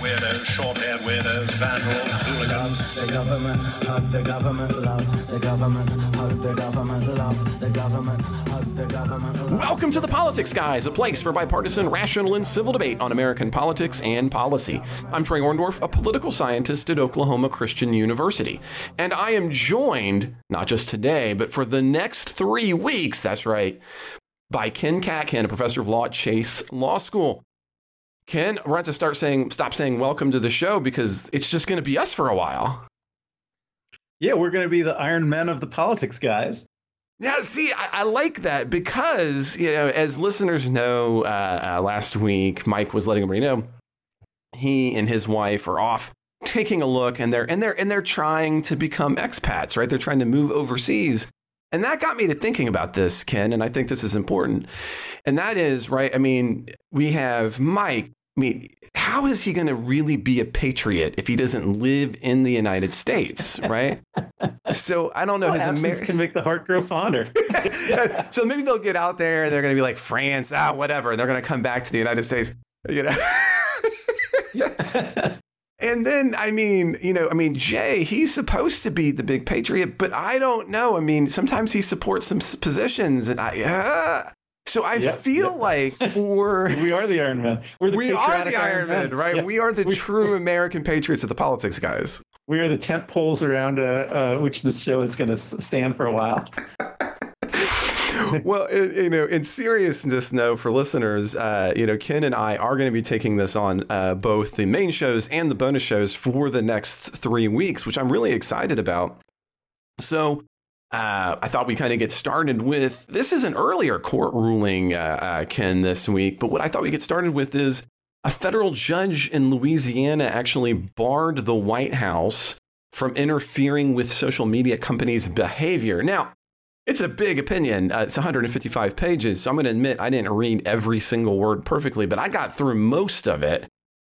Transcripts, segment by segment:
Long-haired weirdos, short-haired weirdos, vandals, hooligans. The government, hug the government, love the government, hug the government, love the government, hug the government. Welcome to the Politics Guys, a place for bipartisan, rational, and civil debate on American politics and policy. I'm Trey Orndorff, a political scientist at Oklahoma Christian University. And I am joined, not just today, but for the next three weeks, that's right, by Ken Katkin, a professor of law at Chase Law School. Ken, we're going to start saying, stop saying welcome to the show because it's just going to be us for a while. Yeah, we're going to be the Iron Men of the politics guys. Yeah, see, I, I, like that because, you know, as listeners know, uh, uh, last week, Mike was letting everybody know he and his wife are off taking a look and they're and they're and they're trying to become expats, right? They're trying to move overseas. And that got me to thinking about this, Ken, and I think this is important. And that is, right, I mean, we have Mike. I mean, how is he going to really be a patriot if he doesn't live in the United States, right? so I don't know. Well, his Amer- can make the heart grow fonder. so maybe they'll get out there. They're going to be like France, ah, whatever. And they're going to come back to the United States, you know. And then, I mean, you know, I mean, Jay, he's supposed to be the big patriot, but I don't know. I mean, sometimes he supports some positions, and I, uh, so I yep, feel yep. like we're we are the Iron Men. We're the we are the Iron Men, Men right? Yep. We are the true American patriots of the politics, guys. We are the tent poles around uh, uh, which this show is going to stand for a while. well, it, you know, in seriousness, no, for listeners, uh, you know, Ken and I are going to be taking this on uh, both the main shows and the bonus shows for the next three weeks, which I'm really excited about. So, uh, I thought we kind of get started with this is an earlier court ruling, uh, uh, Ken, this week. But what I thought we get started with is a federal judge in Louisiana actually barred the White House from interfering with social media companies' behavior. Now, it's a big opinion. Uh, it's 155 pages. So I'm going to admit I didn't read every single word perfectly, but I got through most of it.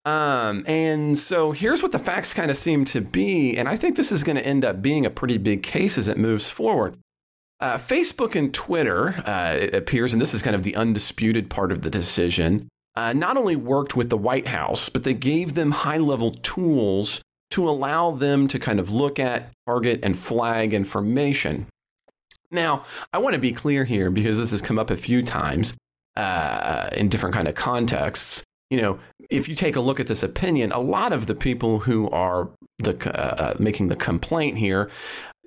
Um, and so here's what the facts kind of seem to be. And I think this is going to end up being a pretty big case as it moves forward. Uh, Facebook and Twitter, uh, it appears, and this is kind of the undisputed part of the decision, uh, not only worked with the White House, but they gave them high level tools to allow them to kind of look at, target, and flag information. Now, I want to be clear here because this has come up a few times uh, in different kind of contexts. You know, if you take a look at this opinion, a lot of the people who are the uh, uh, making the complaint here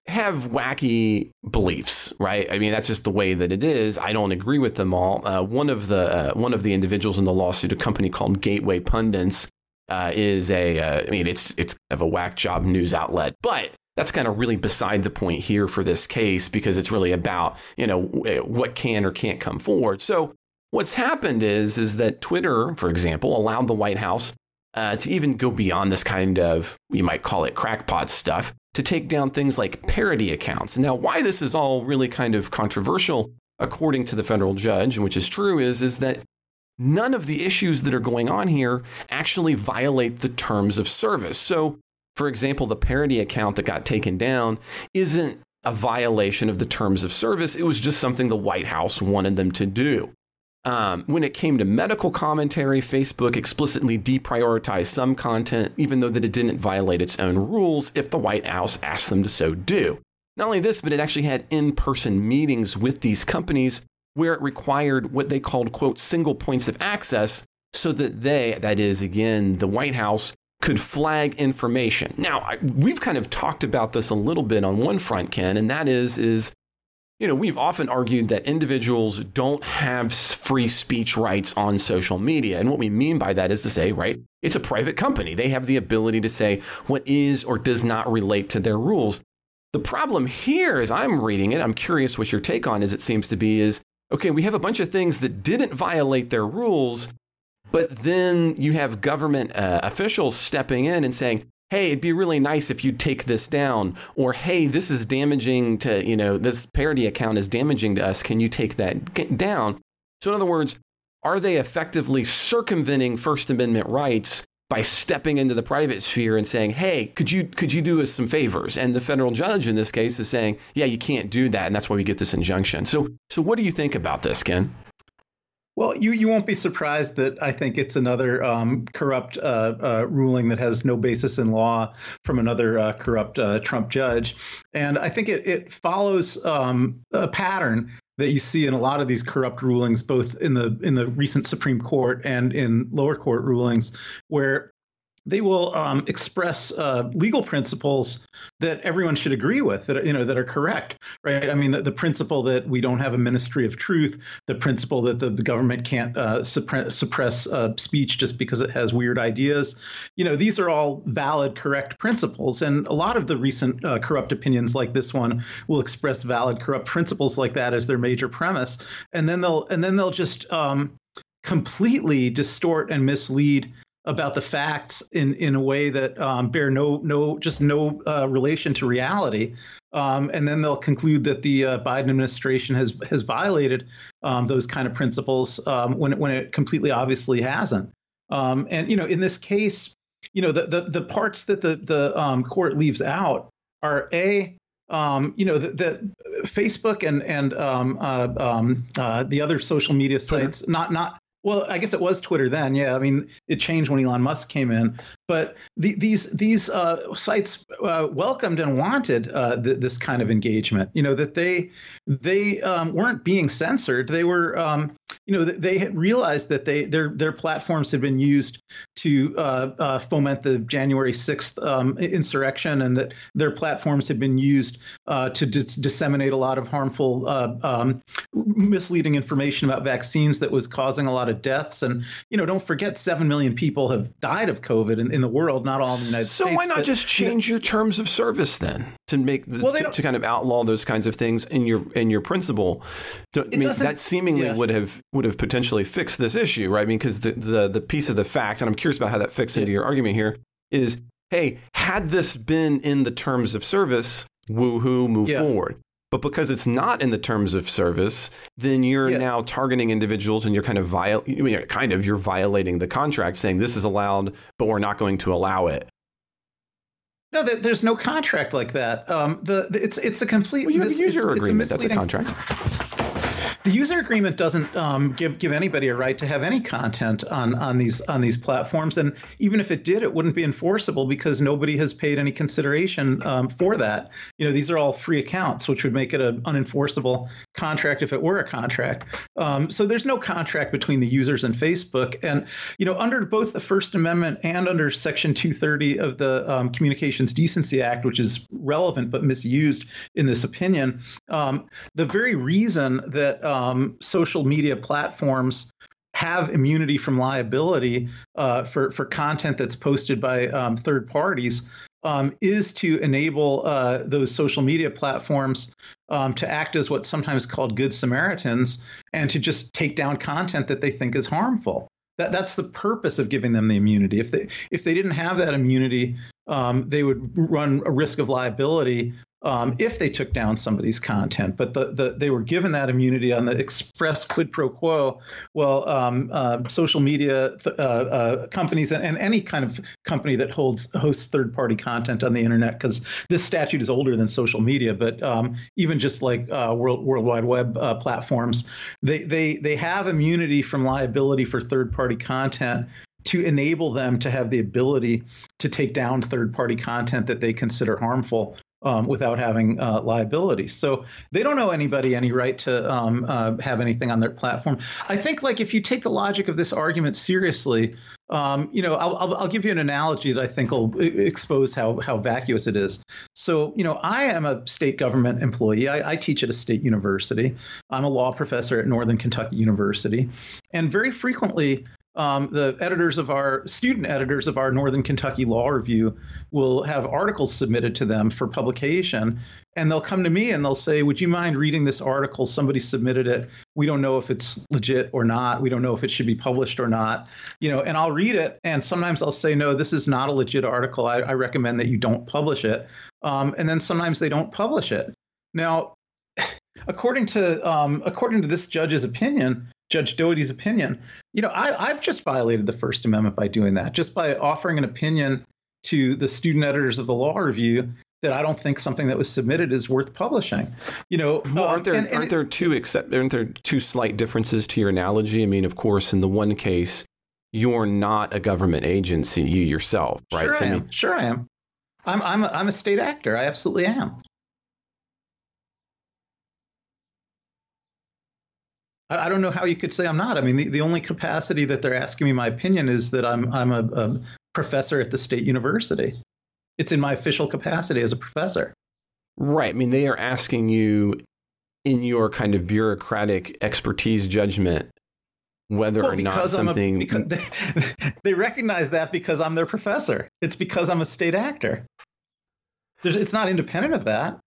have wacky beliefs, right? I mean, that's just the way that it is. I don't agree with them all. Uh, one of the uh, one of the individuals in the lawsuit, a company called Gateway Pundits, uh, is a. Uh, I mean, it's it's kind of a whack job news outlet, but that's kind of really beside the point here for this case because it's really about you know what can or can't come forward. So what's happened is is that Twitter, for example, allowed the White House uh, to even go beyond this kind of you might call it crackpot stuff to take down things like parody accounts. Now, why this is all really kind of controversial, according to the federal judge, which is true, is is that none of the issues that are going on here actually violate the terms of service. So for example, the parody account that got taken down isn't a violation of the terms of service. It was just something the White House wanted them to do. Um, when it came to medical commentary, Facebook explicitly deprioritized some content, even though that it didn't violate its own rules if the White House asked them to so do. Not only this, but it actually had in-person meetings with these companies where it required what they called, quote, single points of access so that they, that is, again, the White House, could flag information. Now, I, we've kind of talked about this a little bit on one front, Ken, and that is, is you know, we've often argued that individuals don't have free speech rights on social media. And what we mean by that is to say, right, it's a private company. They have the ability to say what is or does not relate to their rules. The problem here, as I'm reading it, I'm curious what your take on is it seems to be is okay, we have a bunch of things that didn't violate their rules, but then you have government uh, officials stepping in and saying, hey, it'd be really nice if you take this down, or hey, this is damaging to, you know, this parody account is damaging to us. Can you take that down? So, in other words, are they effectively circumventing First Amendment rights by stepping into the private sphere and saying, "Hey, could you could you do us some favors?" And the federal judge in this case is saying, "Yeah, you can't do that," and that's why we get this injunction. So, so what do you think about this, Ken? Well, you, you won't be surprised that I think it's another um, corrupt uh, uh, ruling that has no basis in law from another uh, corrupt uh, Trump judge. And I think it, it follows um, a pattern that you see in a lot of these corrupt rulings, both in the in the recent Supreme Court and in lower court rulings, where they will um, express uh, legal principles that everyone should agree with that you know that are correct right? I mean the, the principle that we don't have a ministry of truth the principle that the, the government can't uh, suppress, suppress uh, speech just because it has weird ideas. You know these are all valid correct principles and a lot of the recent uh, corrupt opinions like this one will express valid corrupt principles like that as their major premise and then they'll and then they'll just um, completely distort and mislead about the facts in in a way that um, bear no no just no uh, relation to reality, um, and then they'll conclude that the uh, Biden administration has has violated um, those kind of principles um, when it, when it completely obviously hasn't. Um, and you know, in this case, you know the the, the parts that the the um, court leaves out are a um, you know, that Facebook and and um, uh, um, uh, the other social media sites, Twitter. not not well, I guess it was Twitter then. Yeah, I mean, it changed when Elon Musk came in. But the, these these uh, sites uh, welcomed and wanted uh, th- this kind of engagement. You know that they they um, weren't being censored. They were, um, you know, they had realized that they their their platforms had been used to uh, uh, foment the January sixth um, insurrection, and that their platforms had been used uh, to dis- disseminate a lot of harmful, um, misleading information about vaccines that was causing a lot of deaths. And you know, don't forget, seven million people have died of COVID in, in the world, not all in the United so States. So why not but, just change you know, your terms of service then to make the, well, to, to, kind of outlaw those kinds of things in your in your principle? I mean, that seemingly yeah. would have would have potentially fixed this issue, right? I mean, because the, the the piece of the fact, and I'm curious about how that fits yeah. into your argument here, is hey, had this been in the terms of service, woohoo, move yeah. forward. But because it's not in the terms of service, then you're yeah. now targeting individuals and you're kind of viol- you're kind of you're violating the contract saying this is allowed, but we're not going to allow it. No, there's no contract like that. Um, the, the, it's it's a complete. Well, you have mis- a user it's, agreement. It's a That's a contract. The user agreement doesn't um, give give anybody a right to have any content on on these on these platforms, and even if it did, it wouldn't be enforceable because nobody has paid any consideration um, for that. You know, these are all free accounts, which would make it an unenforceable contract if it were a contract. Um, so there's no contract between the users and Facebook, and you know, under both the First Amendment and under Section 230 of the um, Communications Decency Act, which is relevant but misused in this opinion, um, the very reason that um, social media platforms have immunity from liability uh, for for content that's posted by um, third parties um, is to enable uh, those social media platforms um, to act as what's sometimes called good Samaritans and to just take down content that they think is harmful. That, that's the purpose of giving them the immunity. If they if they didn't have that immunity, um, they would run a risk of liability um, if they took down somebody's content. But the, the, they were given that immunity on the express quid pro quo. Well, um, uh, social media th- uh, uh, companies and, and, any kind of company that holds hosts third party content on the internet, because this statute is older than social media, but um, even just like uh, World World Wide Web uh, platforms, they they they have immunity from liability for third party content to enable them to have the ability to take down third party content that they consider harmful um, without having uh, liability. So they don't owe anybody any right to um, uh, have anything on their platform. I think, like, if you take the logic of this argument seriously, um, you know, I'll, I'll, I'll, give you an analogy that I think will expose how how vacuous it is. So, you know, I am a state government employee. I, I teach at a state university. I'm a law professor at Northern Kentucky University, and very frequently um, the editors of our student editors of our Northern Kentucky Law Review will have articles submitted to them for publication, and they'll come to me and they'll say, "Would you mind reading this article? Somebody submitted it. We don't know if it's legit or not. We don't know if it should be published or not." You know, and I'll read it, and sometimes I'll say, "No, this is not a legit article. I, I recommend that you don't publish it." Um, and then sometimes they don't publish it. Now, according to um, according to this judge's opinion, Judge Dougherty's opinion, you know, I, I've just violated the First Amendment by doing that, just by offering an opinion to the student editors of the law review that I don't think something that was submitted is worth publishing. You know, well, aren't um, there and, and aren't there two except aren't there two slight differences to your analogy? I mean, of course, in the one case, you're not a government agency, you yourself, right? Sure, so, I am. I mean, sure, I am. I'm I'm a, I'm a state actor. I absolutely am. I don't know how you could say I'm not. I mean, the, the only capacity that they're asking me my opinion is that I'm I'm a, a professor at the state university. It's in my official capacity as a professor. Right. I mean, they are asking you in your kind of bureaucratic expertise judgment whether well, or not something. A, because they, they recognize that because I'm their professor. It's because I'm a state actor. There's, it's not independent of that.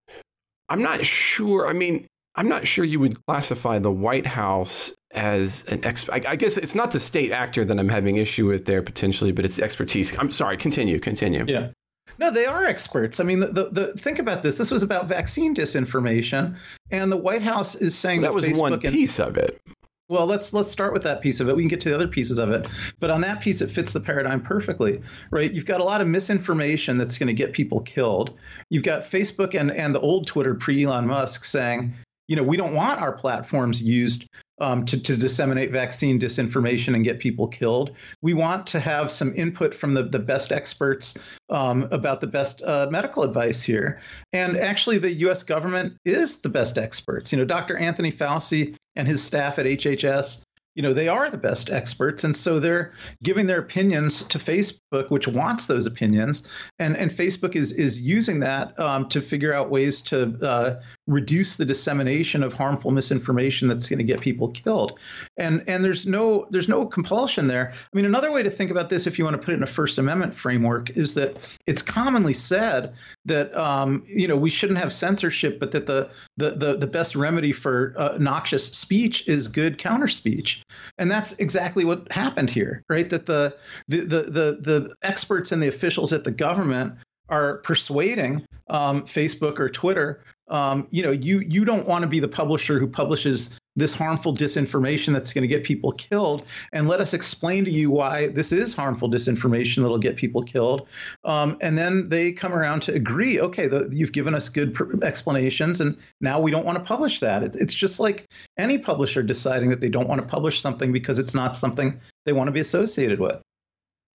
I'm not sure. I mean, I'm not sure you would classify the White House as an expert. I, I guess it's not the state actor that I'm having issue with there potentially, but it's expertise. I'm sorry. Continue. Continue. Yeah. No, they are experts. I mean, the, the, the, think about this. This was about vaccine disinformation, and the White House is saying well, that, that was one piece of it. Well, let's let's start with that piece of it. We can get to the other pieces of it, but on that piece, it fits the paradigm perfectly, right? You've got a lot of misinformation that's going to get people killed. You've got Facebook and and the old Twitter pre Elon Musk saying, you know, we don't want our platforms used um, to, to disseminate vaccine disinformation and get people killed. We want to have some input from the, the best experts um, about the best uh, medical advice here. And actually, the US government is the best experts. You know, Dr. Anthony Fauci and his staff at HHS you know they are the best experts and so they're giving their opinions to facebook which wants those opinions and and facebook is is using that um, to figure out ways to uh, reduce the dissemination of harmful misinformation that's going to get people killed. And and there's no there's no compulsion there. I mean another way to think about this if you want to put it in a first amendment framework is that it's commonly said that um, you know we shouldn't have censorship but that the the the, the best remedy for uh, noxious speech is good counter speech. And that's exactly what happened here, right? That the the the the, the experts and the officials at the government are persuading um, Facebook or Twitter, um, you know, you you don't want to be the publisher who publishes this harmful disinformation that's going to get people killed, and let us explain to you why this is harmful disinformation that'll get people killed. Um, and then they come around to agree. Okay, the, you've given us good pr- explanations, and now we don't want to publish that. It's, it's just like any publisher deciding that they don't want to publish something because it's not something they want to be associated with.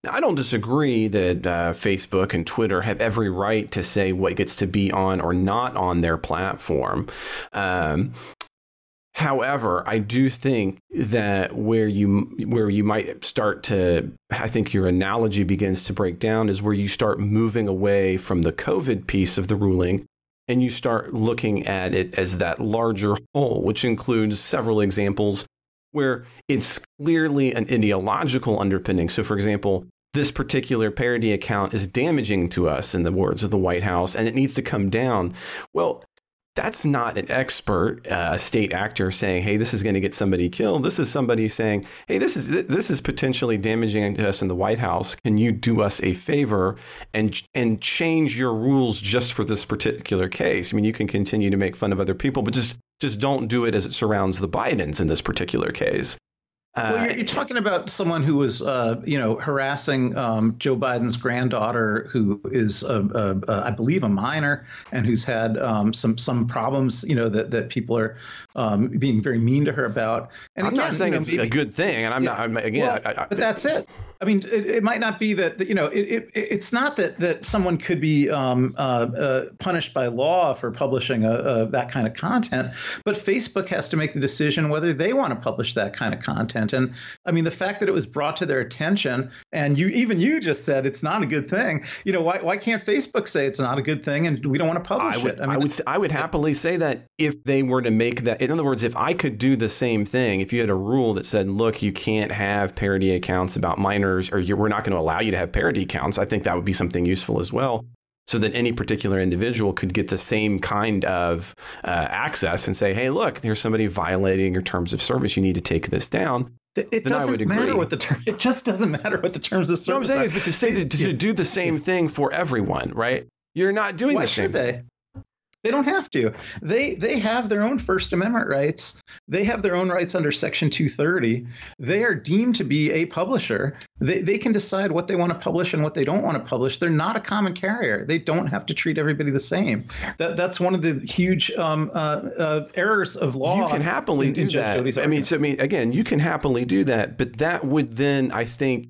Now, I don't disagree that uh, Facebook and Twitter have every right to say what gets to be on or not on their platform. Um, however, I do think that where you where you might start to, I think your analogy begins to break down is where you start moving away from the COVID piece of the ruling and you start looking at it as that larger whole, which includes several examples where it's clearly an ideological underpinning. So, for example, this particular parody account is damaging to us, in the words of the White House, and it needs to come down. Well, that's not an expert, uh, a state actor saying, "Hey, this is going to get somebody killed." This is somebody saying, "Hey, this is this is potentially damaging to us in the White House. Can you do us a favor and and change your rules just for this particular case?" I mean, you can continue to make fun of other people, but just just don't do it as it surrounds the Bidens in this particular case well, you're, uh, you're, talking about someone who was, uh, you know, harassing um, Joe Biden's granddaughter, who is, a, a, a, I believe, a minor, and who's had um, some some problems, you know, that that people are um, being very mean to her about. And I'm again, not saying you know, it's maybe, a good thing, and I'm yeah, not. I'm, again, well, I, I, but that's it. I mean, it, it, might not be that you know. It, it, it's not that that someone could be um, uh, uh, punished by law for publishing a, a, that kind of content, but Facebook has to make the decision whether they want to publish that kind of content. And I mean, the fact that it was brought to their attention, and you even you just said it's not a good thing. You know, why why can't Facebook say it's not a good thing and we don't want to publish I would, it? I, mean, I would I would happily say that if they were to make that. In other words, if I could do the same thing, if you had a rule that said, look, you can't have parody accounts about minors or we're not going to allow you to have parody accounts, I think that would be something useful as well. So that any particular individual could get the same kind of uh, access and say, hey, look, here's somebody violating your terms of service. You need to take this down. It doesn't matter what the term. It just doesn't matter what the terms of service. No, I'm saying are. is, but to say to, to, do the same thing for everyone, right? You're not doing Why the same. Should they? They don't have to. They they have their own First Amendment rights. They have their own rights under Section 230. They are deemed to be a publisher. They they can decide what they want to publish and what they don't want to publish. They're not a common carrier. They don't have to treat everybody the same. That that's one of the huge um, uh, uh, errors of law. You can happily in, do in that. I mean, so I mean, again, you can happily do that, but that would then, I think,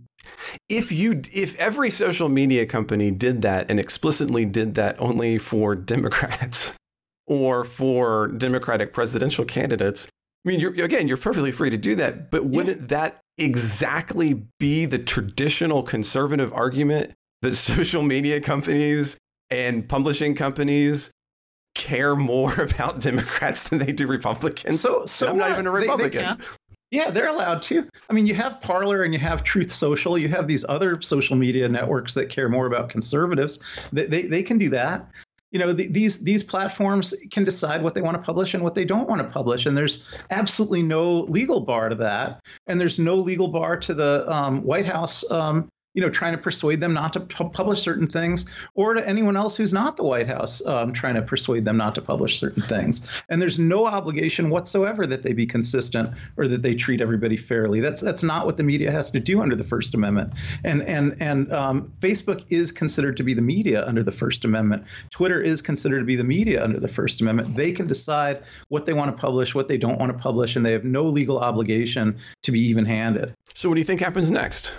if you if every social media company did that and explicitly did that only for Democrats or for Democratic presidential candidates, I mean, you're, again, you're perfectly free to do that, but wouldn't yeah. that exactly be the traditional conservative argument that social media companies and publishing companies care more about Democrats than they do Republicans? So, so I'm not even a Republican. They, they yeah, they're allowed to. I mean, you have Parler and you have Truth Social. You have these other social media networks that care more about conservatives. They, they, they can do that. You know, the, these these platforms can decide what they want to publish and what they don't want to publish, and there's absolutely no legal bar to that, and there's no legal bar to the um, White House um, you know, trying to persuade them not to publish certain things, or to anyone else who's not the White House, um, trying to persuade them not to publish certain things. And there's no obligation whatsoever that they be consistent or that they treat everybody fairly. That's that's not what the media has to do under the First Amendment. And and and um, Facebook is considered to be the media under the First Amendment. Twitter is considered to be the media under the First Amendment. They can decide what they want to publish, what they don't want to publish, and they have no legal obligation to be even-handed. So, what do you think happens next?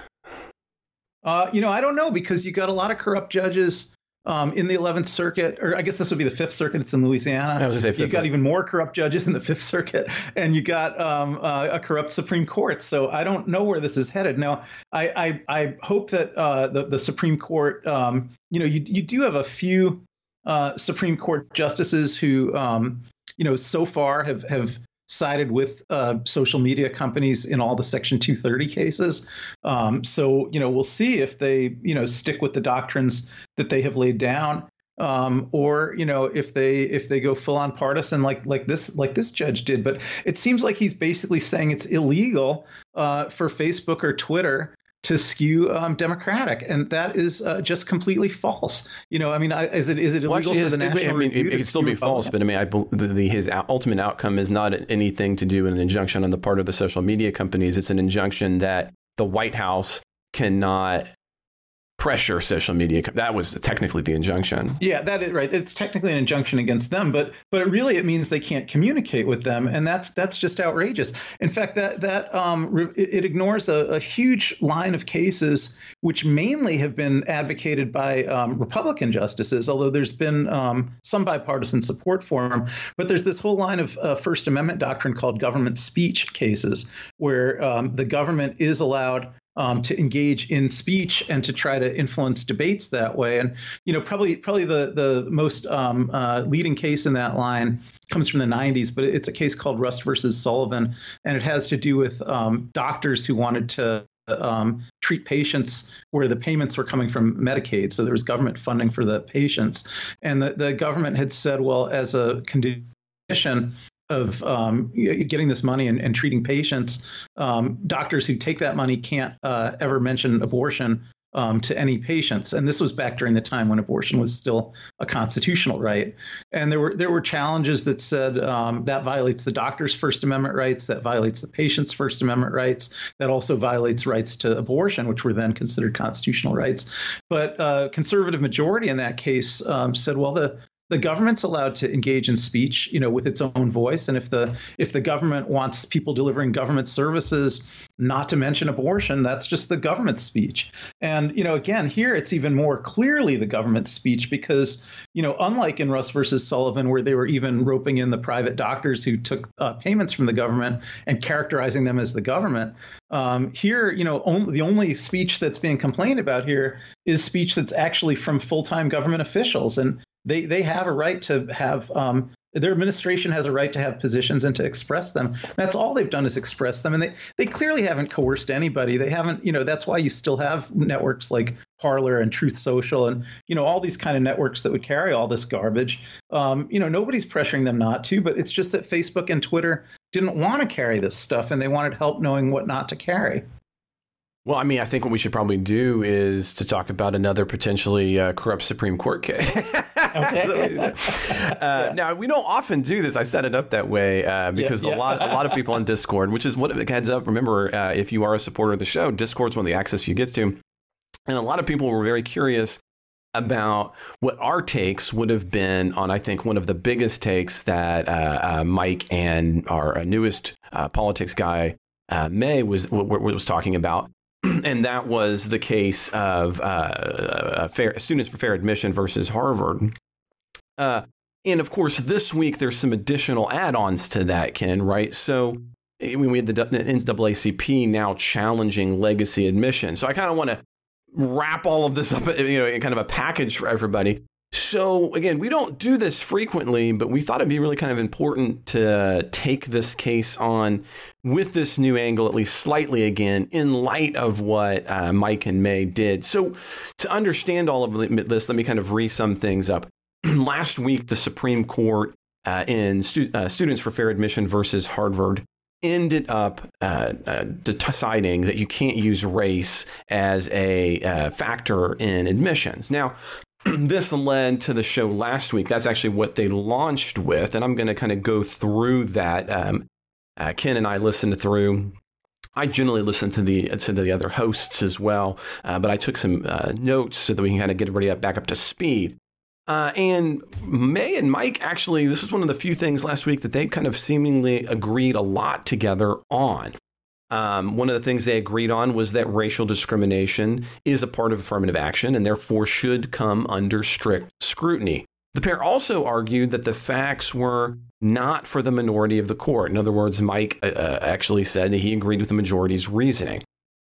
Uh, you know, I don't know because you got a lot of corrupt judges um, in the 11th Circuit, or I guess this would be the Fifth Circuit. It's in Louisiana. I was say You've got even more corrupt judges in the Fifth Circuit, and you got um, uh, a corrupt Supreme Court. So I don't know where this is headed. Now, I I, I hope that uh, the the Supreme Court, um, you know, you you do have a few uh, Supreme Court justices who, um, you know, so far have have sided with uh, social media companies in all the Section 230 cases. Um, so, you know, we'll see if they, you know, stick with the doctrines that they have laid down. Um, or you know if they if they go full on partisan like like this like this judge did, but it seems like he's basically saying it's illegal uh, for Facebook or Twitter to skew um, Democratic, and that is uh, just completely false. You know, I mean, I, is it is it illegal well, for the national? I mean, it, it could still be false, but I mean, I, the, the, his ultimate outcome is not anything to do with an injunction on the part of the social media companies. It's an injunction that the White House cannot pressure social media. That was technically the injunction. Yeah, that is right. It's technically an injunction against them, but but really it means they can't communicate with them, and that's that's just outrageous. In fact, that that um, it, it ignores a, a, huge line of cases which mainly have been advocated by um, Republican justices, although there's been um, some bipartisan support for them. But there's this whole line of uh, First Amendment doctrine called government speech cases, where um, the government is allowed um, to engage in speech and to try to influence debates that way. And you know, probably probably the the most um, uh, leading case in that line comes from the 90s, but it's a case called Rust versus Sullivan, and it has to do with um, doctors who wanted to um, treat patients where the payments were coming from Medicaid. So there was government funding for the patients. And the, the government had said, well, as a condition, of um, getting this money and, and treating patients, um, doctors who take that money can't uh, ever mention abortion um, to any patients. And this was back during the time when abortion was still a constitutional right. And there were there were challenges that said um, that violates the doctor's First Amendment rights, that violates the patient's First Amendment rights, that also violates rights to abortion, which were then considered constitutional rights. But uh, conservative majority in that case um, said, well, the the government's allowed to engage in speech, you know, with its own voice. And if the if the government wants people delivering government services not to mention abortion, that's just the government's speech. And you know, again, here it's even more clearly the government's speech because you know, unlike in Rust versus Sullivan, where they were even roping in the private doctors who took uh, payments from the government and characterizing them as the government, um, here, you know, the only speech that's being complained about here is speech that's actually from full-time government officials, and they they have a right to have um, their administration has a right to have positions and to express them. That's all they've done is express them, and they they clearly haven't coerced anybody. They haven't, you know, that's why you still have networks like Parler and Truth Social and you know all these kind of networks that would carry all this garbage. Um, you know, nobody's pressuring them not to, but it's just that Facebook and Twitter didn't want to carry this stuff, and they wanted help knowing what not to carry. Well, I mean, I think what we should probably do is to talk about another potentially uh, corrupt Supreme Court case. okay. uh, now we don't often do this. I set it up that way uh, because yeah, yeah. a lot, a lot of people on Discord, which is what it heads up. Remember, uh, if you are a supporter of the show, Discord's one of the access you get to, and a lot of people were very curious about what our takes would have been on, I think, one of the biggest takes that uh, uh, Mike and our newest politics guy May was was talking about and that was the case of uh, uh, fair, students for fair admission versus Harvard. Uh, and of course, this week there's some additional add-ons to that, Ken. Right? So we had the NAACP now challenging legacy admission. So I kind of want to wrap all of this up, you know, in kind of a package for everybody. So, again, we don't do this frequently, but we thought it'd be really kind of important to take this case on with this new angle, at least slightly again, in light of what uh, Mike and May did. So, to understand all of this, let me kind of re sum things up. Last week, the Supreme Court uh, in stu- uh, Students for Fair Admission versus Harvard ended up uh, uh, deciding that you can't use race as a uh, factor in admissions. Now, this led to the show last week. That's actually what they launched with, and I'm going to kind of go through that. Um, uh, Ken and I listened through. I generally listen to the to the other hosts as well, uh, but I took some uh, notes so that we can kind of get everybody up, back up to speed. Uh, and May and Mike actually, this was one of the few things last week that they kind of seemingly agreed a lot together on. Um, one of the things they agreed on was that racial discrimination is a part of affirmative action and therefore should come under strict scrutiny. The pair also argued that the facts were not for the minority of the court. In other words, Mike uh, uh actually said that he agreed with the majority's reasoning.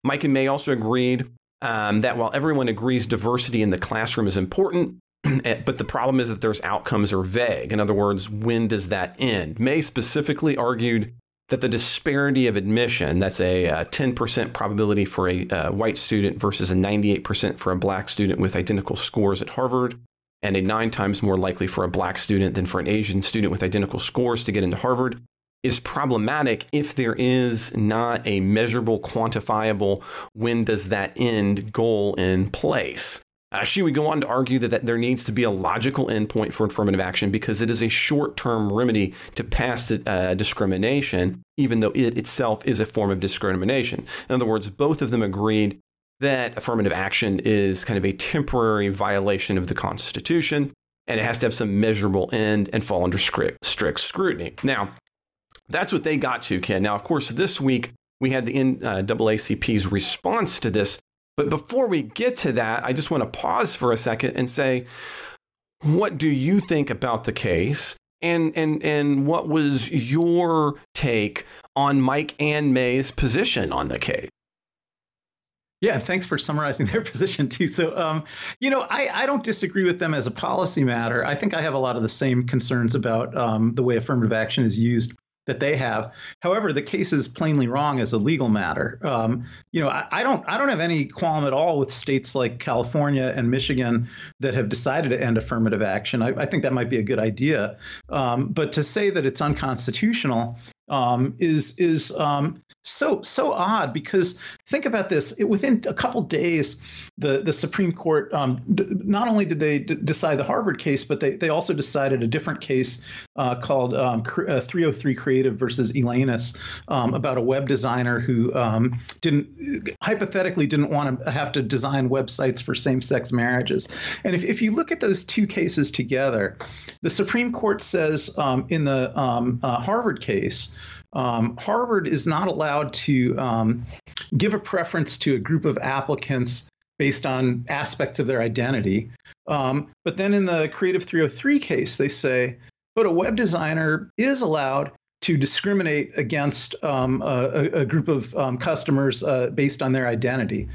Mike and May also agreed um, that while everyone agrees diversity in the classroom is important, eh, but the problem is that those outcomes are vague. In other words, when does that end? May specifically argued that the disparity of admission, that's a, a uh, 10% probability for a uh, white student versus a 98% for a black student with identical scores at Harvard, and a nine times more likely for a black student than for an Asian student with identical scores to get into Harvard, is problematic if there is not a measurable, quantifiable, when does that end goal in place. Uh, she would go on to argue that, that there needs to be a logical endpoint for affirmative action because it is a short term remedy to past uh, discrimination, even though it itself is a form of discrimination. In other words, both of them agreed that affirmative action is kind of a temporary violation of the Constitution and it has to have some measurable end and fall under strict, strict scrutiny. Now, that's what they got to, Ken. Now, of course, this week we had the NAACP's uh, response to this but before we get to that, I just want to pause for a second and say, what do you think about the case? And, and, and what was your take on Mike and May's position on the case? Yeah, thanks for summarizing their position too. So, um, you know, I, I don't disagree with them as a policy matter. I think I have a lot of the same concerns about um, the way affirmative action is used that they have. However, the case is plainly wrong as a legal matter. Um, you know, I, I, don't I don't have any qualm at all with states like California and Michigan that have decided to end affirmative action. I, I think that might be a good idea. Um, but to say that it's unconstitutional um, is is um, so so odd because think about this. It, within a couple days the the supreme court um, d- not only did they d- decide the harvard case but they, they also decided a different case uh, called um, 303 creative versus Elenis um, about a web designer who um, didn't hypothetically didn't want to have to design websites for same-sex marriages. And if, if you look at those two cases together the supreme court says in the uh, harvard case um, Harvard is not allowed to um, give a preference to a group of applicants based on aspects of their identity. Um, but then in the Creative 303 case, they say, but a web designer is allowed to discriminate against um, a, a, group of um, customers uh, based on their identity.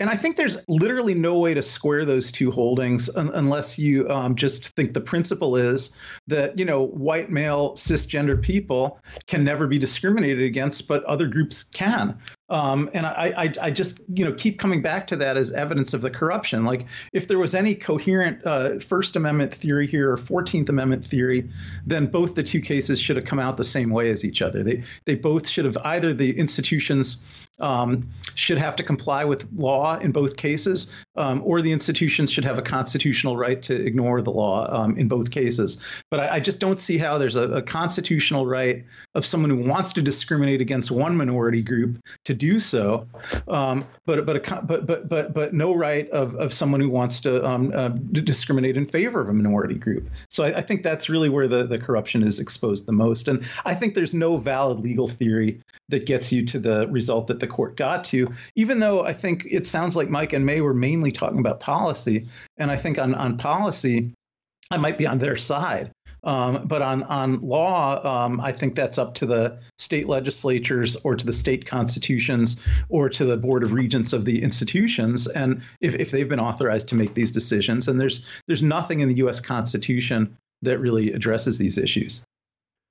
And I think there's literally no way to square those two holdings un- unless you um, just think the principle is that you know white male cisgender people can never be discriminated against, but other groups can. Um, and I, I, I, just you know keep coming back to that as evidence of the corruption. Like if there was any coherent uh, First Amendment theory here or Fourteenth Amendment theory, then both the two cases should have come out the same way as each other. They they both should have either the institutions um, should have to comply with law in both cases, um, or the institutions should have a constitutional right to ignore the law um, in both cases. But I, I, just don't see how there's a, a, constitutional right of someone who wants to discriminate against one minority group to do so, um, but but a, but but but but no right of, of someone who wants to um, uh, discriminate in favor of a minority group. So I, I think that's really where the, the corruption is exposed the most. And I think there's no valid legal theory that gets you to the result that the court got to, even though I think it sounds like Mike and May were mainly talking about policy. And I think on, on policy, I might be on their side. Um, but on on law, um, I think that's up to the state legislatures or to the state constitutions or to the board of regents of the institutions, and if, if they've been authorized to make these decisions. And there's there's nothing in the U.S. Constitution that really addresses these issues.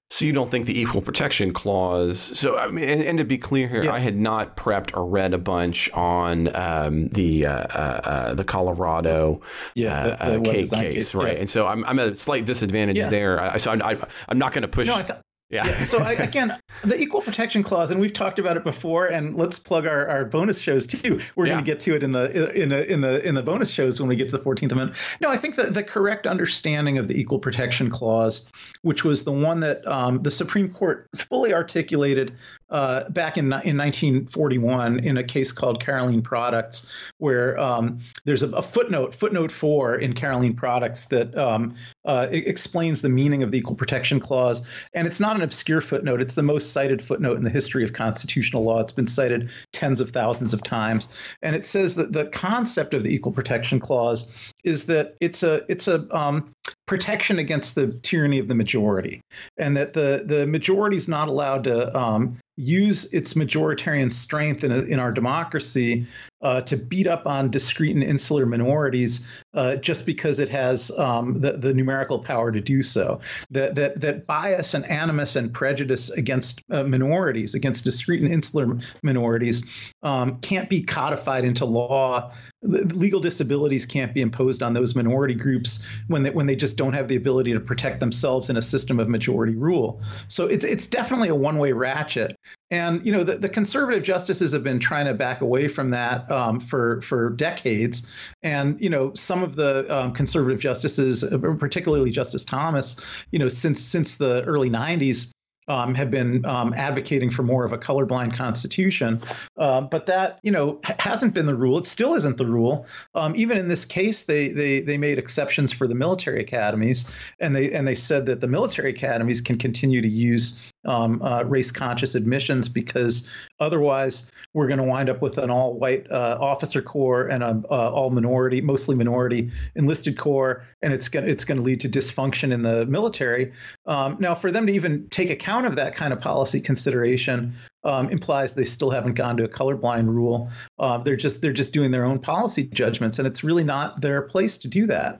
So you don't think the equal protection clause? So I mean, and, and to be clear here, yeah. I had not prepped or read a bunch on um, the uh, uh, uh the Colorado yeah, the, the uh, case, case, right? Yeah. And so I'm I'm at a slight disadvantage yeah. there. I, so I, am not going to push. No, I, th- yeah. yeah. So I, again, the equal protection clause, and we've talked about it before, and let's plug our, our bonus shows too. We're yeah. going to get to it in the in the in the in the bonus shows when we get to the Fourteenth Amendment. No, I think that the correct understanding of the equal protection clause, which was the one that um, the Supreme Court fully articulated uh, back in in 1941 in a case called Carolene Products, where um, there's a, a, footnote, footnote four in Carolene Products that um, uh, explains the meaning of the Equal Protection Clause, and it's not an obscure footnote. It's the most cited footnote in the history of constitutional law. It's been cited tens of thousands of times, and it says that the concept of the Equal Protection Clause is that it's a it's a um, protection against the tyranny of the majority, and that the the majority is not allowed to um, use its majoritarian strength in, a, in our democracy uh, to beat up on discrete and insular minorities uh, just because it has um, the, the numerical power to do so. That, that, that bias and animus and prejudice against uh, minorities, against discrete and insular minorities, um, can't be codified into law. Legal disabilities can't be imposed on those minority groups when they, when they just don't have the ability to protect themselves in a system of majority rule. So it's it's definitely a one way ratchet. And you know the, the conservative justices have been trying to back away from that um, for for decades. And you know some of the um, conservative justices, particularly Justice Thomas, you know since since the early '90s, um, have been um, advocating for more of a colorblind constitution, uh, but that you know hasn't been the rule. It still isn't the rule. Um, even in this case, they they they made exceptions for the military academies, and they and they said that the military academies can continue to use um, uh, race conscious admissions because otherwise we're going to wind up with an all white uh, officer corps and a uh, all minority, mostly minority enlisted corps, and it's going it's going to lead to dysfunction in the military. Um, now, for them to even take account of that kind of policy consideration um, implies they still haven't gone to a colorblind rule. Uh, they're just they're just doing their own policy judgments, and it's really not their place to do that.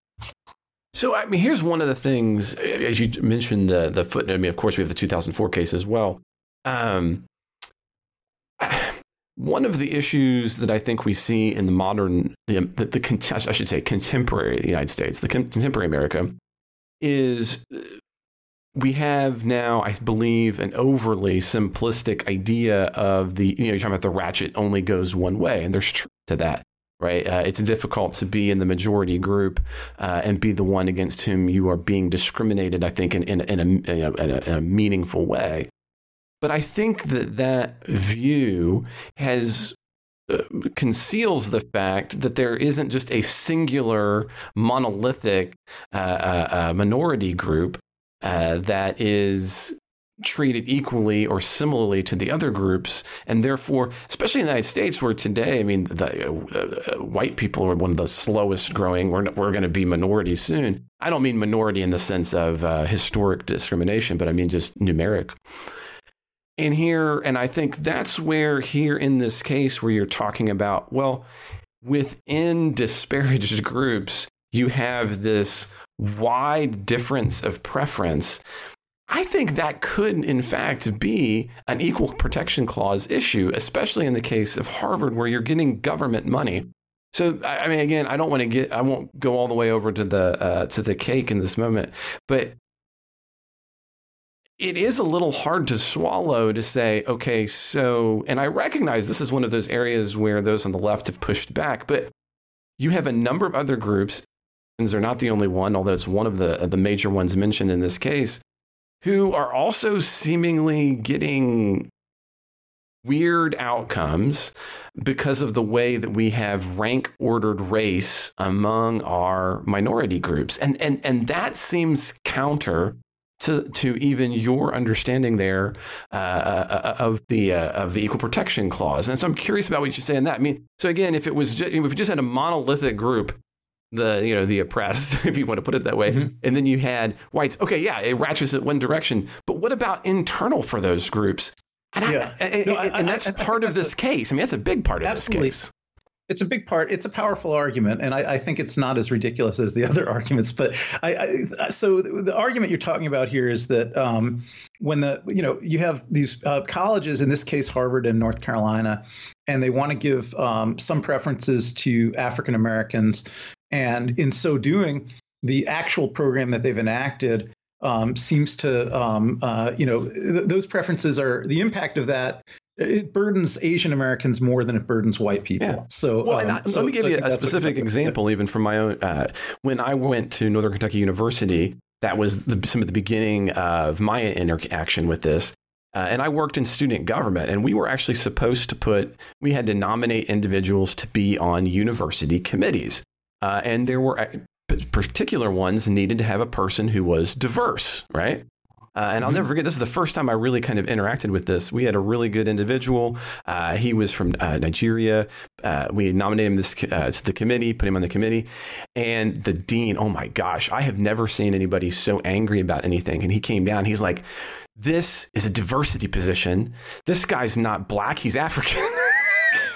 So, I mean, here's one of the things, as you mentioned the the footnote. I mean, of course, we have the 2004 case as well. Um, one of the issues that I think we see in the modern, the, the, the I should say, contemporary the United States, the contemporary America, is we have now, I believe, an overly simplistic idea of the, you know, you're talking about the ratchet only goes one way, and there's truth to that, right? Uh, it's difficult to be in the majority group uh, and be the one against whom you are being discriminated, I think, in, in, in, a, in, a, in, a, in a meaningful way. But I think that that view has uh, conceals the fact that there isn't just a singular monolithic uh, uh, uh minority group uh, that is treated equally or similarly to the other groups, and therefore, especially in the United States, where today, I mean, the uh, uh, white people are one of the slowest growing. We're we're going to be minority soon. I don't mean minority in the sense of uh, historic discrimination, but I mean just numeric. And here, and I think that's where here in this case, where you're talking about, well, within disparaged groups, you have this wide difference of preference, I think that could, in fact, be an equal protection clause issue, especially in the case of Harvard, where you're getting government money. So, I mean, again, I don't want to get, I won't go all the way over to the uh, to the cake in this moment, but it is a little hard to swallow to say, okay, so, and I recognize this is one of those areas where those on the left have pushed back, but you have a number of other groups They're not the only one, although it's one of the, the major ones mentioned in this case, who are also seemingly getting weird outcomes because of the way that we have rank ordered race among our minority groups. And, and, and that seems counter to, to even your understanding there uh, uh, of the uh, of the equal protection clause. And so I'm curious about what you say on that. I mean, so again, if it was just, if we just had a monolithic group the you know the oppressed, if you want to put it that way. Mm-hmm. And then you had whites. Okay, yeah, it ratchets it one direction. But what about internal for those groups? And, yeah. I, and, no, I, and that's I, part of this a, case. I mean, that's a big part of absolutely. this case. It's a big part. It's a powerful argument, and I, think it's not as ridiculous as the other arguments. But I, so the argument you're talking about here is that um, when the you know you have these uh, colleges, in this case Harvard and North Carolina, and they want to give um, some preferences to African Americans and in so doing, the actual program that they've enacted um, seems to, um, uh, you know, th- those preferences are the impact of that. It burdens Asian Americans more than it burdens white people. Yeah. So, well, um, I, so, let me give so you a specific example, even from my own. Uh, when I went to Northern Kentucky University, that was the, some of the beginning of my interaction with this. Uh, and I worked in student government, and we were actually supposed to put, we had to nominate individuals to be on university committees. Uh, and there were uh, particular ones needed to have a person who was diverse, right? Uh, and mm-hmm. I'll never forget, this is the first time I really kind of interacted with this. We had a really good individual. Uh, he was from uh, Nigeria. Uh, we nominated him this, uh, to the committee, put him on the committee. And the dean, oh my gosh, I have never seen anybody so angry about anything. And he came down, he's like, This is a diversity position. This guy's not black, he's African.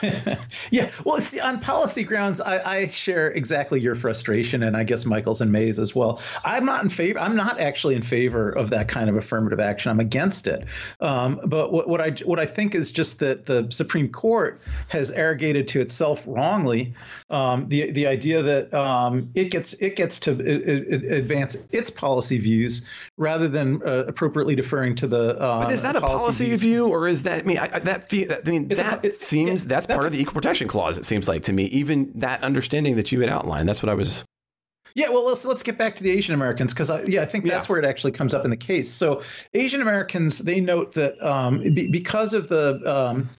yeah, well, see, on policy grounds, I, I, share exactly your frustration, and I guess Michael's and May's as well. I'm not in favor. I'm not actually in favor of that kind of affirmative action. I'm against it. Um, but what, what I what I think is just that the Supreme Court has arrogated to itself wrongly um, the the idea that um, it gets it gets to advance its policy views rather than uh, appropriately deferring to the. Uh, but is that a policy view, or is that I mean I, that I mean it's that a, seems it, that's part of the equal protection clause. It seems like to me, even that understanding that you had outlined. That's what I was. Yeah, well, let's let's get back to the Asian Americans because yeah, I think that's yeah. where it actually comes up in the case. So Asian Americans, they note that um, be, because of the um,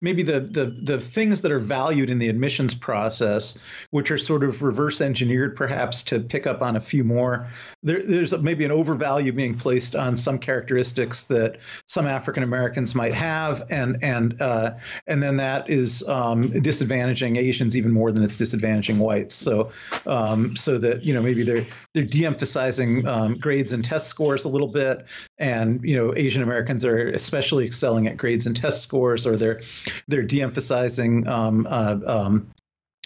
maybe the, the the things that are valued in the admissions process, which are sort of reverse engineered perhaps to pick up on a few more. There, there's maybe an overvalue being placed on some characteristics that some African Americans might have, and and uh, and then that is um, disadvantaging Asians even more than it's disadvantaging whites. So um, so that you know maybe they're they're de-emphasizing um, grades and test scores a little bit, and you know Asian Americans are especially excelling at grades and test scores, or they're they're de-emphasizing um, uh, um,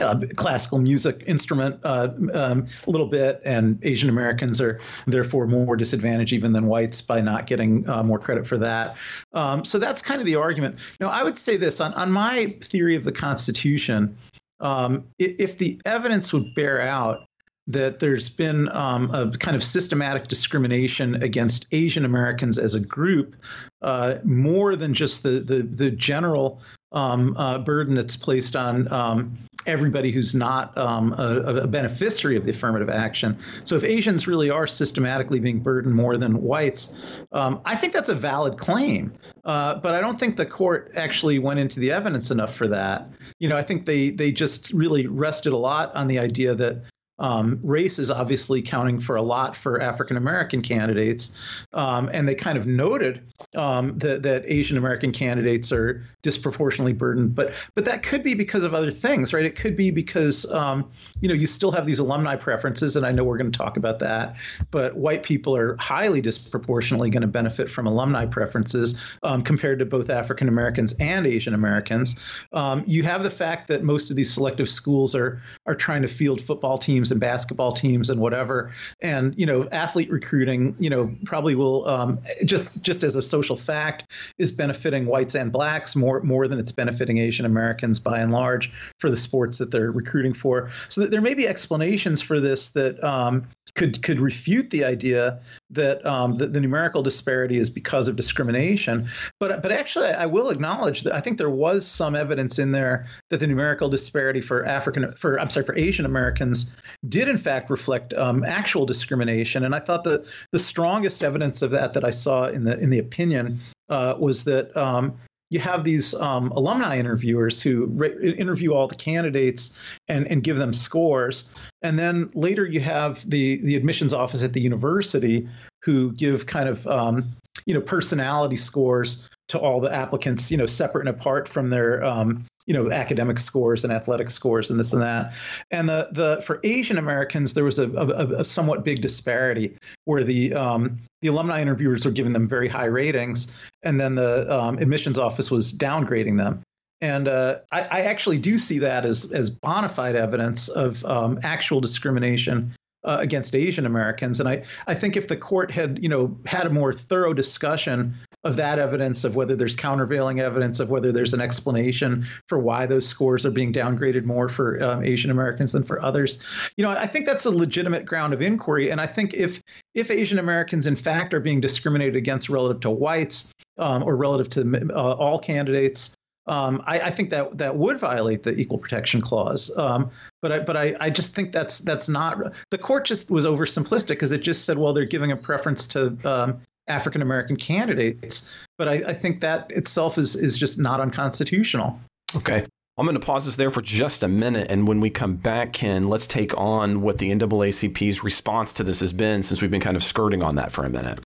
uh, classical music instrument uh, um, a little bit, and Asian Americans are therefore more disadvantaged even than whites by not getting uh, more credit for that. Um, so that's kind of the argument. Now, I would say this on, on my theory of the Constitution. Um, if the evidence would bear out that there's been um, a kind of systematic discrimination against Asian Americans as a group, uh, more than just the the, the general um, uh, burden that's placed on um, everybody who's not um, a, a, beneficiary of the affirmative action. So if Asians really are systematically being burdened more than whites, um, I think that's a valid claim. Uh, but I don't think the court actually went into the evidence enough for that. You know, I think they they just really rested a lot on the idea that um, race is obviously counting for a lot for African American candidates, um, and they kind of noted um, that, that Asian American candidates are disproportionately burdened. But but that could be because of other things, right? It could be because um, you know you still have these alumni preferences, and I know we're going to talk about that. But white people are highly disproportionately going to benefit from alumni preferences um, compared to both African Americans and Asian Americans. Um, you have the fact that most of these selective schools are are trying to field football teams teams and basketball teams and whatever. And you know, athlete recruiting, you know, probably will um, just just as a social fact is benefiting whites and blacks more more than it's benefiting Asian Americans by and large for the sports that they're recruiting for. So there may be explanations for this that um, could could refute the idea that um, the, the, numerical disparity is because of discrimination. But but actually, I will acknowledge that I think there was some evidence in there that the numerical disparity for African for I'm sorry for Asian Americans did in fact reflect um, actual discrimination. And I thought that the strongest evidence of that that I saw in the in the opinion uh, was that um, you have these um, alumni interviewers who re- interview all the candidates and, and give them scores. And then later you have the, the admissions office at the university who give kind of um, you know personality scores to all the applicants, you know, separate and apart from their um, you know academic scores and athletic scores and this and that and the the for asian americans there was a, a, a somewhat big disparity where the um, the alumni interviewers were giving them very high ratings and then the um, admissions office was downgrading them and uh, I, I, actually do see that as as bona fide evidence of um, actual discrimination uh, against Asian Americans. And I, I think if the court had, you know, had a more thorough discussion of that evidence, of whether there's countervailing evidence, of whether there's an explanation for why those scores are being downgraded more for um, Asian Americans than for others. You know, I think that's a legitimate ground of inquiry. And I think if if Asian Americans in fact are being discriminated against relative to whites um, or relative to uh, all candidates, um, I, I, think that that would violate the equal protection clause. Um, but I, but I, I just think that's that's not the court just was oversimplistic because it just said well they're giving a preference to um, African American candidates. But I, I think that itself is is just not unconstitutional. Okay. I'm going to pause this there for just a minute. And when we come back, Ken, let's take on what the NAACP's response to this has been since we've been kind of skirting on that for a minute.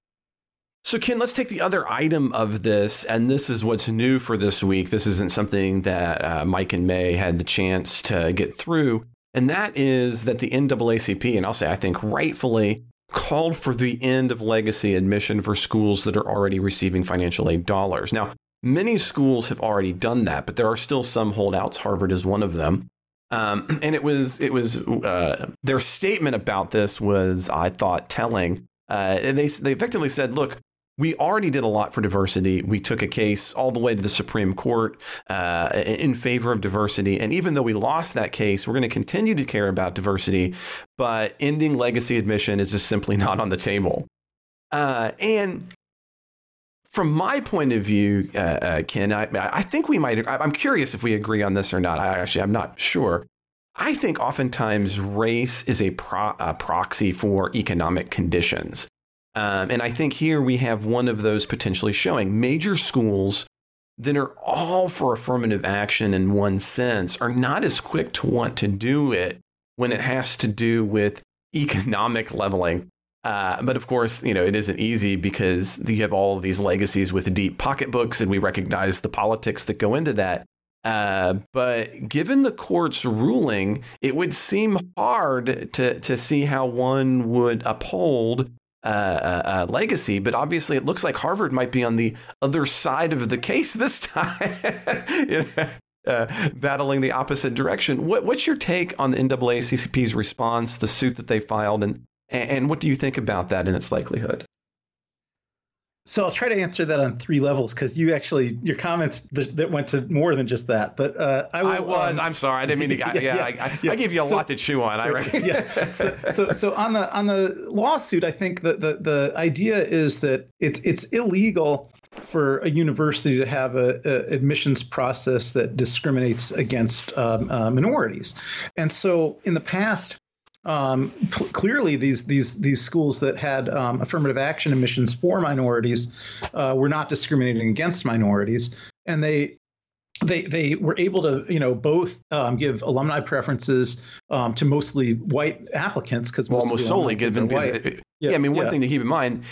So, Ken, let's take the other item of this. And this is what's new for this week. This isn't something that uh, Mike and May had the chance to get through. And that is that the NAACP, and I'll say I think rightfully, called for the end of legacy admission for schools that are already receiving financial aid dollars. Now, many schools have already done that, but there are still some holdouts. Harvard is one of them. Um, and it was it was uh, their statement about this was I thought telling. Uh, and they they effectively said, "Look, we already did a lot for diversity. We took a case all the way to the Supreme Court uh, in favor of diversity. And even though we lost that case, we're going to continue to care about diversity. But ending legacy admission is just simply not on the table. Uh, and from my point of view, uh, uh Ken, I, I, think we might. I'm curious if we agree on this or not. I actually, I'm not sure. I think oftentimes race is a, pro, a proxy for economic conditions. Um, and I think here we have one of those potentially showing major schools that are all for affirmative action in one sense are not as quick to want to do it when it has to do with economic leveling. Uh, but of course, you know, it isn't easy because you have all these legacies with deep pocketbooks, and we recognize the politics that go into that. Uh, but given the court's ruling, it would seem hard to, to see how one would uphold uh, uh, uh, legacy, but obviously it looks like Harvard might be on the other side of the case this time, you know, uh, battling the opposite direction. What, what's your take on the NAACP's response, the suit that they filed, and and what do you think about that and its likelihood? So I'll try to answer that on three levels because you actually your comments th- that went to more than just that. But uh, I, will, I was. um, I'm sorry. I didn't mean to. yeah, yeah, I, I, yeah. I gave you a So- lot to chew on. I reckon. yeah. So, so, so on the on the lawsuit, I think that the the idea is that it's it's illegal for a university to have a, a admissions process that discriminates against um, uh, minorities, and so in the past. Um, cl- clearly, these these these schools that had um, affirmative action admissions for minorities uh, were not discriminating against minorities, and they they they were able to you know both um, give alumni preferences um, to mostly white applicants because well, almost solely given. white. because- Yeah, I mean, one yeah. thing to keep in mind.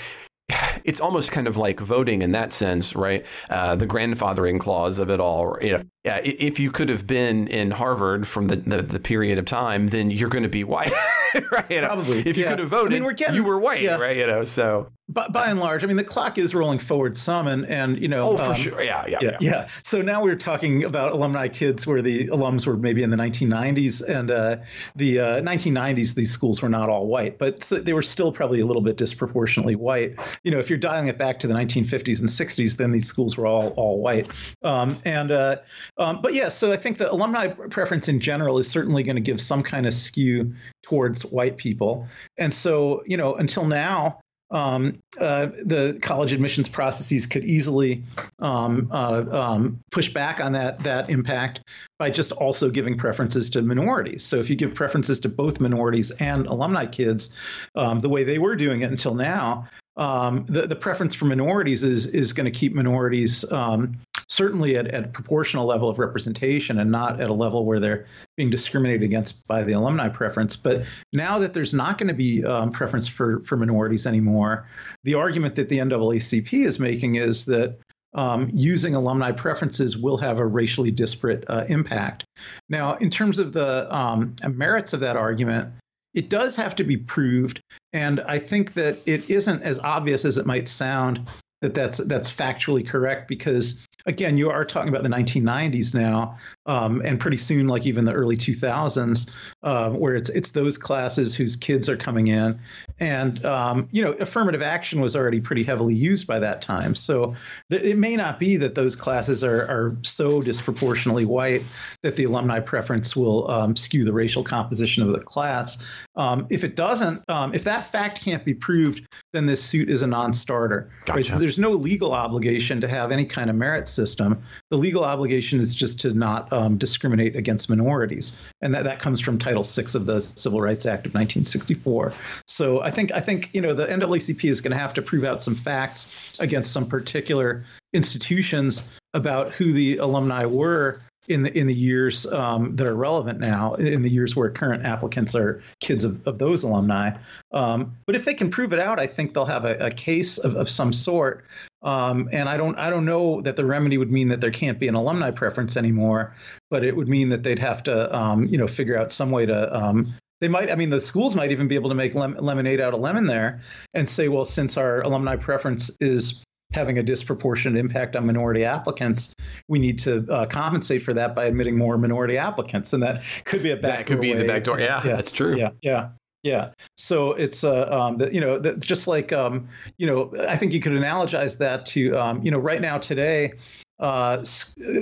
It's almost kind of like voting in that sense, right? Uh, the grandfathering clause of it all. You know, yeah, if you could have been in Harvard from the, the, the period of time, then you're going to be white, right? You know, Probably, If you yeah. could have I mean, voted, we're getting- you were white, yeah. right? You know, so by, by and large, I mean the clock is rolling forward some, and and you know oh, for um, sure, yeah, yeah, yeah, yeah. yeah. So now we're talking about alumni kids where the alums were maybe in the 1990s, and uh, the uh, 1990s these schools were not all white, but they were still probably a little bit disproportionately white. You know, if you're dialing it back to the 1950s and 60s, then these schools were all all white. Um, and uh, um, but yeah, so I think the alumni preference in general is certainly going to give some kind of skew towards white people, and so you know until now um, uh, the college admissions processes could easily um, uh, um, push back on that that impact by just also giving preferences to minorities. So if you give preferences to both minorities and alumni kids, um, the way they were doing it until now, um, the the preference for minorities is is going to keep minorities um, certainly at, at a proportional level of representation and not at a level where they're being discriminated against by the alumni preference. But now that there's not going to be um, preference for for minorities anymore, the argument that the NAACP is making is that um, using alumni preferences will have a racially disparate uh, impact. Now, in terms of the um, merits of that argument, it does have to be proved, and I think that it isn't as obvious as it might sound that that's that's factually correct because again, you are talking about the 1990s now, um, and pretty soon, like even the early 2000s, uh, where it's it's those classes whose kids are coming in, and um, you know, affirmative action was already pretty heavily used by that time. So th- it may not be that those classes are are so disproportionately white that the alumni preference will um, skew the racial composition of the class. Um, if it doesn't, um, if that fact can't be proved, then this suit is a non-starter. Right? So Gotcha. there's no legal obligation to have any kind of merit system. The legal obligation is just to not um, discriminate against minorities, and that, that comes from Title VI of the Civil Rights Act of 1964. So I think I think you know the NAACP is going to have to prove out some facts against some particular institutions about who the alumni were in the in the years um, that are relevant now, in the years where current applicants are kids of, of those alumni. Um, but if they can prove it out, I think they'll have a, a case of, of some sort. Um, and I don't I don't know that the remedy would mean that there can't be an alumni preference anymore, but it would mean that they'd have to um, you know figure out some way to um, they might i mean the schools might even be able to make lem- lemonade out of lemon there and say well since our alumni preference is having a disproportionate impact on minority applicants we need to uh, compensate for that by admitting more minority applicants and that could be a back That could be the back door. Yeah, that's true. yeah yeah yeah so it's uh, um, the, you know the, just like um, you know i think you could analogize that to um, you know right now today uh,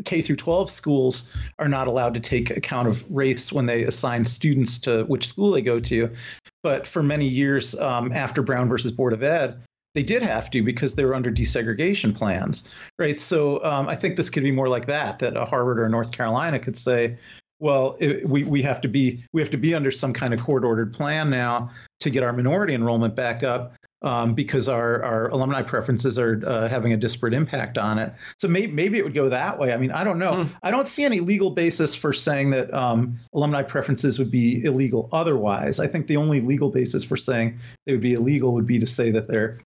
K through 12 schools are not allowed to take account of race when they assign students to which school they go to. But for many years um, after Brown versus Board of Ed, they did have to because they were under desegregation plans, right? So um, I think this could be more like that. That a Harvard or North Carolina could say, well, it, we we have to be we have to be under some kind of court ordered plan now to get our minority enrollment back up um, because our, our alumni preferences are uh, having a disparate impact on it. So may, maybe it would go that way. I mean, I don't know. Hmm. I don't see any legal basis for saying that um, alumni preferences would be illegal otherwise. I think the only legal basis for saying they would be illegal would be to say that they're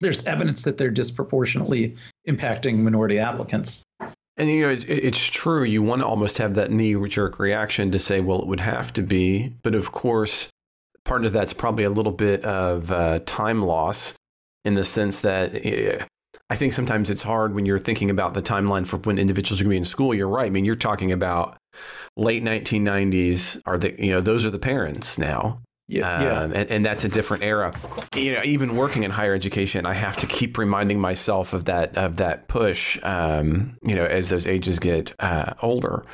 there's evidence that they're disproportionately impacting minority applicants. And you know, it, it's true. You want to almost have that knee jerk reaction to say, well, it would have to be. But of course, part of that's probably a little bit of uh, time loss in the sense that eh, I think sometimes it's hard when you're thinking about the timeline for when individuals are going to be in school. You're right. I mean, you're talking about late 1990s. Are the you know those are the parents now. Yeah, um, yeah. And, and, that's a different era. You know, even working in higher education, I have to keep reminding myself of that of that push. Um, you know, as those ages get uh, older.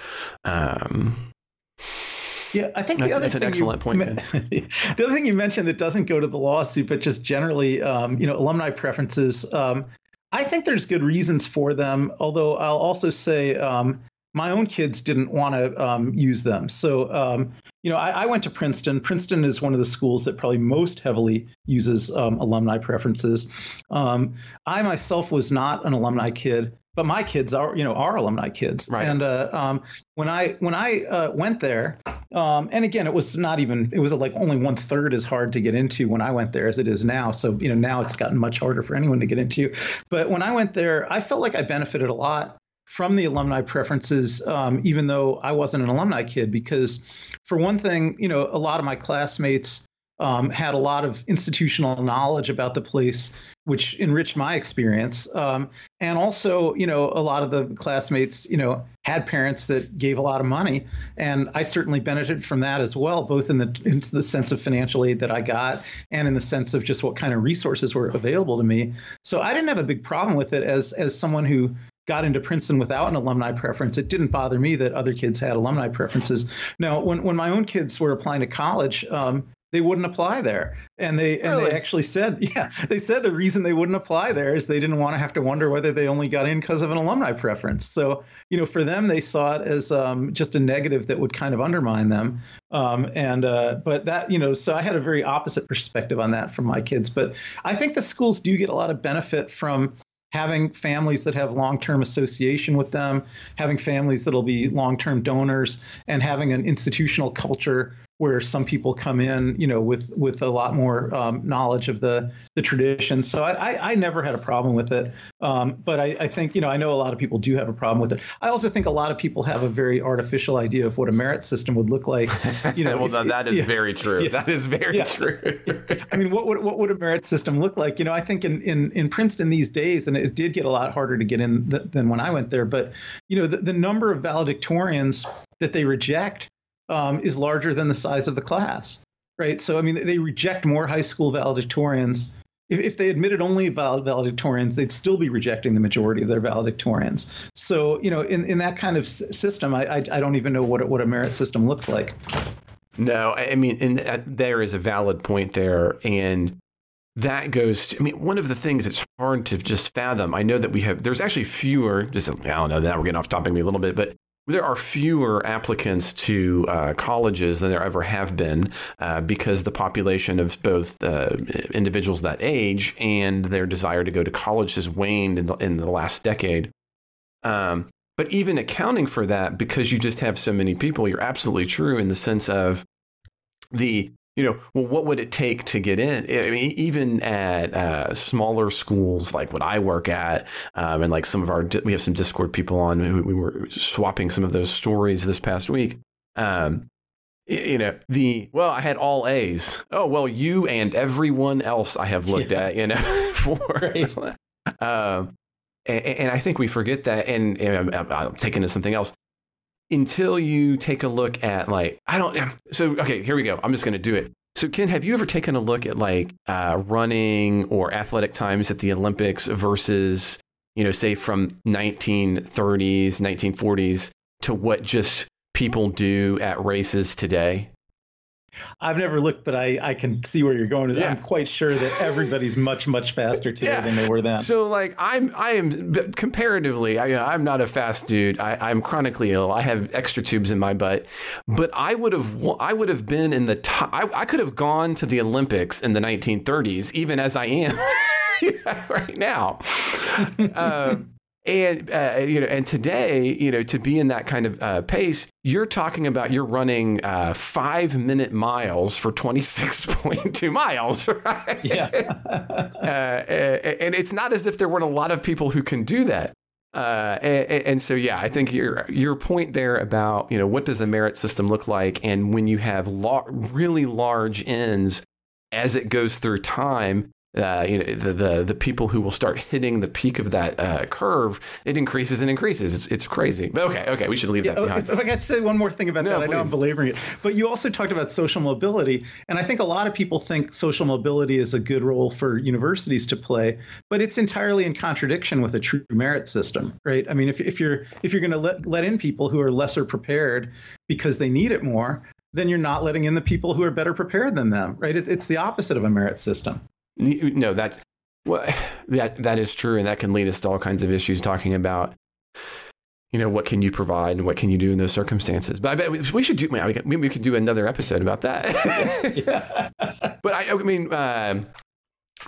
Um, yeah, I think that's, the other that's thing an excellent you, point. the other thing you mentioned that doesn't go to the lawsuit, but just generally, um, you know, alumni preferences. Um, I think there's good reasons for them. Although I'll also say um, my own kids didn't want to um, use them. So, um, you know, I, I, went to Princeton. Princeton is one of the schools that probably most heavily uses um, alumni preferences. Um, I myself was not an alumni kid but my kids are you know are alumni kids right. and uh, um, when i when i uh, went there um, and again it was not even it was like only one third as hard to get into when i went there as it is now so you know now it's gotten much harder for anyone to get into but when i went there i felt like i benefited a lot from the alumni preferences um, even though i wasn't an alumni kid because for one thing you know a lot of my classmates um, had a lot of institutional knowledge about the place, which enriched my experience. Um, and also, you know, a lot of the classmates, you know, had parents that gave a lot of money, and I certainly benefited from that as well, both in the in the sense of financial aid that I got, and in the sense of just what kind of resources were available to me. So I didn't have a big problem with it as as someone who got into Princeton without an alumni preference, it didn't bother me that other kids had alumni preferences. Now, when, when my own kids were applying to college, um, they wouldn't apply there. And they and they actually said, yeah, they said the reason they wouldn't apply there is they didn't want to have to wonder whether they only got in because of an alumni preference. So you know, for them, they saw it as um, just a negative that would kind of undermine them. Um, and uh, but that you know, so I had a very opposite perspective on that from my kids. But I think the schools do get a lot of benefit from having families that have long-term association with them, having families that'll be long-term donors, and having an institutional culture where some people come in, you know, with with a lot more um, knowledge of the the tradition. So I, I, I never had a problem with it. Um, but I, I think, you know, I know a lot of people do have a problem with it. I also think a lot of people have a very artificial idea of what a merit system would look like. You know, well, if, that is yeah, very true. Yeah, that is very yeah. true. I mean, what would what would a merit system look like? You know, I think in in in Princeton these days, and it did get a lot harder to get in th- than when I went there. But you know, the, the number of valedictorians that they reject um, is larger than the size of the class, right? So, I mean, they reject more high school valedictorians. If, if they admitted only valedictorians, they'd still be rejecting the majority of their valedictorians. So, you know, in, in that kind of system, I, I, I don't even know what, what a merit system looks like. No, I mean, and uh, there is a valid point there. And that goes to, I mean, one of the things that's hard to just fathom, I know that we have, there's actually fewer, just, I don't know, that we're getting off topic a little bit, but there are fewer applicants to uh, colleges than there ever have been uh, because the population of both uh, individuals that age and their desire to go to college has waned in the, in the last decade. Um, but even accounting for that, because you just have so many people, you're absolutely true in the sense of the you know, well, what would it take to get in? I mean, even at uh, smaller schools like what I work at, um, and like some of our, we have some Discord people on. We, we were swapping some of those stories this past week. Um, you know, the well, I had all A's. Oh well, you and everyone else I have looked yeah. at, you know, for. Right. um, and, and, I think we forget that, and, and I'm, I'm taking to something else until you take a look at like I don't so okay here we go. I'm just going to do it. So Ken have you ever taken a look at like uh, running or athletic times at the Olympics versus you know say from 1930s 1940s to what just people do at races today I've never looked, but I, I can see where you're going. Yeah. I'm quite sure that everybody's much much faster today yeah. than they were then. So like I'm I am comparatively I, I'm not a fast dude. I, I'm chronically ill. I have extra tubes in my butt, but I would have I would have been in the top. I, I could have gone to the Olympics in the 1930s, even as I am right now. Um, and uh, you know, and today, you know, to be in that kind of uh, pace, you're talking about you're running uh, five minute miles for 26.2 miles, right? Yeah. Uh, and it's not as if there weren't a lot of people who can do that. Uh, and, and, so, yeah, I think your your point there about you know what does a merit system look like, and when you have really large ends as it goes through time, uh, you know, the, the the people who will start hitting the peak of that uh, curve, it increases and increases. It's, it's crazy. But okay, okay, we should leave yeah, that behind. If, if I could say one more thing about no, that, please. I know I'm belaboring it, but you also talked about social mobility, and I think a lot of people think social mobility is a good role for universities to play, but it's entirely in contradiction with a true merit system, right? I mean, if if you're if you're going to let let in people who are lesser prepared because they need it more, then you're not letting in the people who are better prepared than them, right? It's, it's the opposite of a merit system. No, that's well, that that is true, and that can lead us to all kinds of issues talking about, you know, what can you provide and what can you do in those circumstances. But I bet we should do. Maybe we could do another episode about that. yeah. but I, I mean, uh,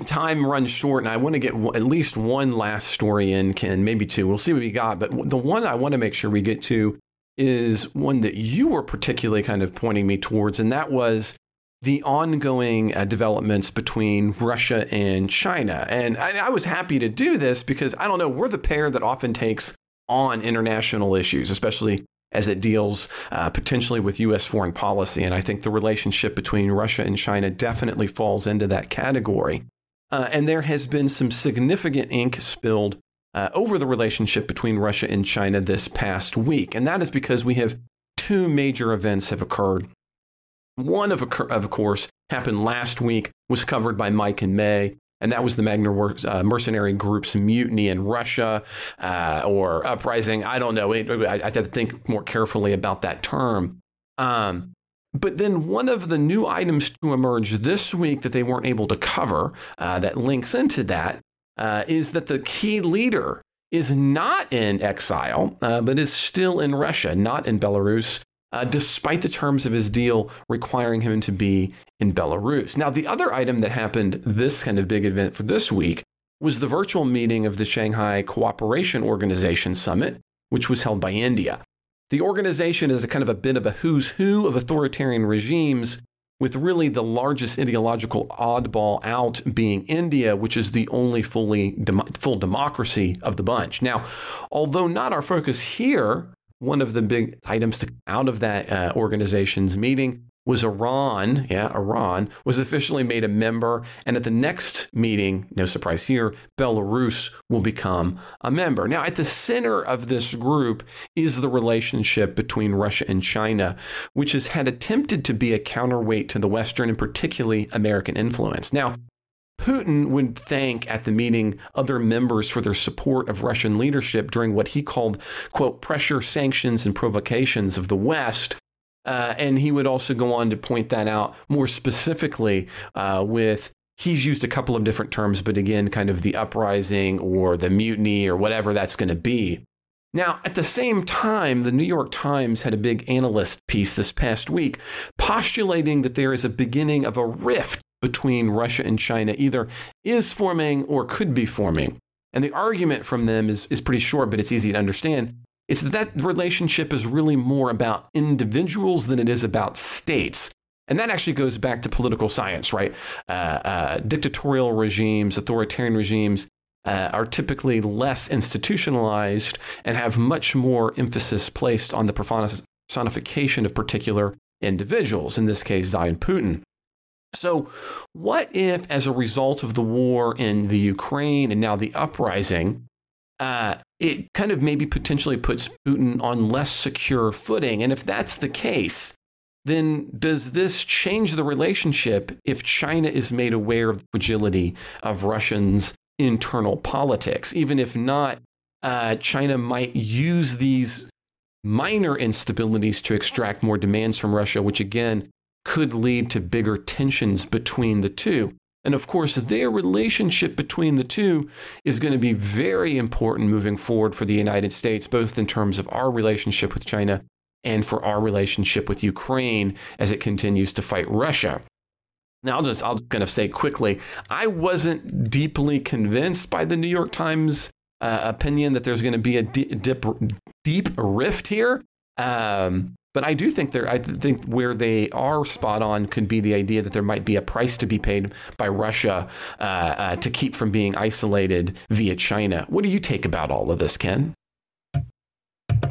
time runs short, and I want to get at least one last story in, Ken, maybe two. We'll see what we got. But the one I want to make sure we get to is one that you were particularly kind of pointing me towards, and that was the ongoing uh, developments between Russia and China. And I, I, was happy to do this because I don't know, we're the pair that often takes on international issues, especially as it deals uh, potentially with U.S. foreign policy. And I think the relationship between Russia and China definitely falls into that category. Uh, and there has been some significant ink spilled uh, over the relationship between Russia and China this past week. And that is because we have two major events have occurred one, of, of course, happened last week, was covered by Mike and May, and that was the Wagner Works uh, mercenary group's mutiny in Russia uh, or uprising. I don't know. I, I have to think more carefully about that term. Um, but then one of the new items to emerge this week that they weren't able to cover uh, that links into that uh, is that the key leader is not in exile, uh, but is still in Russia, not in Belarus uh, despite the terms of his deal requiring him to be in Belarus. Now, the other item that happened this kind of big event for this week was the virtual meeting of the Shanghai Cooperation Organization Summit, which was held by India. The organization is a kind of a bit of a who's who of authoritarian regimes, with really the largest ideological oddball out being India, which is the only fully full democracy of the bunch. Now, although not our focus here, one of the big items out of that uh, organization's meeting was Iran. Yeah, Iran was officially made a member. And at the next meeting, no surprise here, Belarus will become a member. Now, at the center of this group is the relationship between Russia and China, which has had attempted to be a counterweight to the Western and particularly American influence. Now, Putin would thank at the meeting other members for their support of Russian leadership during what he called, quote, pressure, sanctions, and provocations of the West. Uh, and he would also go on to point that out more specifically uh, with he's used a couple of different terms, but again, kind of the uprising or the mutiny or whatever that's going to be. Now, at the same time, the New York Times had a big analyst piece this past week postulating that there is a beginning of a rift between Russia and China either is forming or could be forming. And the argument from them is, is pretty short, but it's easy to understand. It's that that relationship is really more about individuals than it is about states. And that actually goes back to political science, right? Uh, uh, dictatorial regimes, authoritarian regimes uh, are typically less institutionalized and have much more emphasis placed on the personification of particular individuals, in this case, and Putin. So, what if, as a result of the war in the Ukraine and now the uprising, uh, it kind of maybe potentially puts Putin on less secure footing? And if that's the case, then does this change the relationship if China is made aware of the fragility of Russians' internal politics? Even if not, uh, China might use these minor instabilities to extract more demands from Russia, which again could lead to bigger tensions between the two. And of course, their relationship between the two is going to be very important moving forward for the United States, both in terms of our relationship with China and for our relationship with Ukraine as it continues to fight Russia. Now, I'll just, I'll kind of say quickly, I wasn't deeply convinced by the New York Times uh, opinion that there's going to be a deep, deep rift here. Um, but I do think there, I think where they are spot on could be the idea that there might be a price to be paid by Russia uh, uh, to keep from being isolated via China. What do you take about all of this, Ken?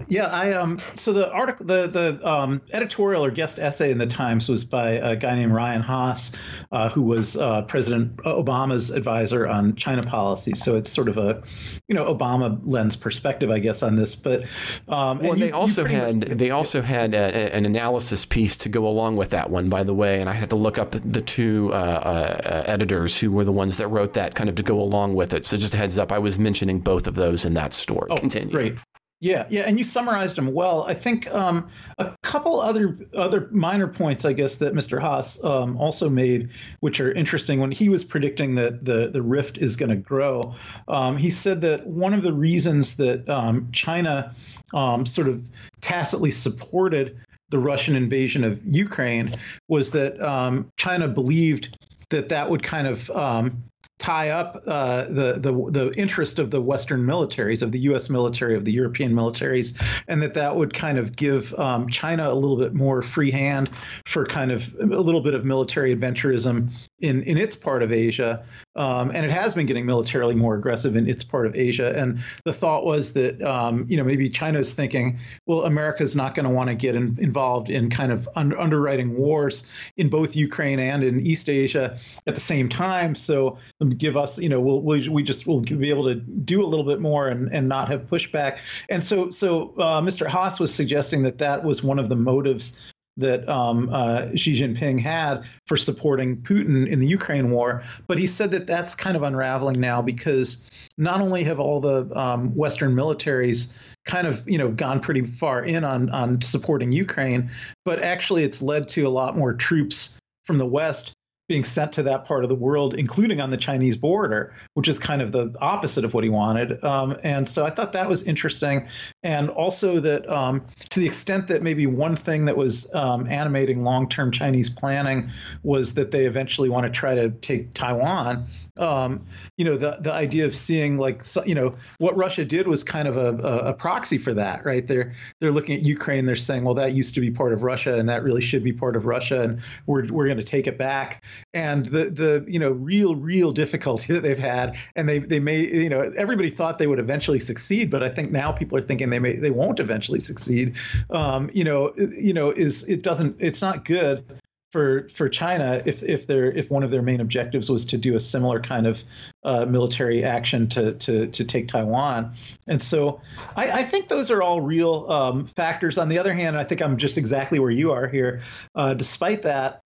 Yeah, I um. So the article, the the um, editorial or guest essay in the Times was by a guy named Ryan Hass, uh, who was uh, President Obama's advisor on China policy. So it's sort of a, you know, Obama lens perspective, I guess, on this. But um, well, they also had much, they also had an analysis piece to go along with that one, by the way. And I had to look up the two uh, uh, editors who were the ones that wrote that kind of to go along with it. So just a heads up, I was mentioning both of those in that story. Oh, Continue. Great. Yeah, yeah, and you summarized them well. I think um, a couple other other minor points, I guess, that Mr. Hass um, also made, which are interesting. When he was predicting that the the rift is going to grow, um, he said that one of the reasons that um, China um, sort of tacitly supported the Russian invasion of Ukraine was that um, China believed that that would kind of tie up uh, the, the the interest of the Western militaries, of the U.S. military, of the European militaries, and that that would kind of give um, China a little bit more free hand for kind of a little bit of military adventurism in in its part of Asia, um, and it has been getting militarily more aggressive in its part of Asia. And the thought was that um, you know maybe China is thinking, well, America's not going to want to get in, involved in kind of un- underwriting wars in both Ukraine and in East Asia at the same time. So give us, you know, we'll, we we just will be able to do a little bit more and, and not have pushback. And so so uh, Mr. Hass was suggesting that that was one of the motives that um, uh, Xi Jinping had for supporting Putin in the Ukraine war. But he said that that's kind of unraveling now because not only have all the um, Western militaries kind of you know gone pretty far in on on supporting Ukraine, but actually it's led to a lot more troops from the West being sent to that part of the world, including on the Chinese border, which is kind of the opposite of what he wanted. Um, and so I thought that was interesting. And also that um, to the extent that maybe one thing that was um, animating long term Chinese planning was that they eventually want to try to take Taiwan. Um, you know, the, the idea of seeing like, you know, what Russia did was kind of a, a, a proxy for that, right? They're, they're looking at Ukraine, they're saying, well, that used to be part of Russia and that really should be part of Russia. And we're, we're going to take it back and the the you know real real difficulty that they've had and they they may you know everybody thought they would eventually succeed but i think now people are thinking they may they won't eventually succeed um, you know you know is it doesn't it's not good for for China if if their if one of their main objectives was to do a similar kind of uh, military action to to to take Taiwan, and so I, I think those are all real um, factors. On the other hand, I think I'm just exactly where you are here. Uh, despite that,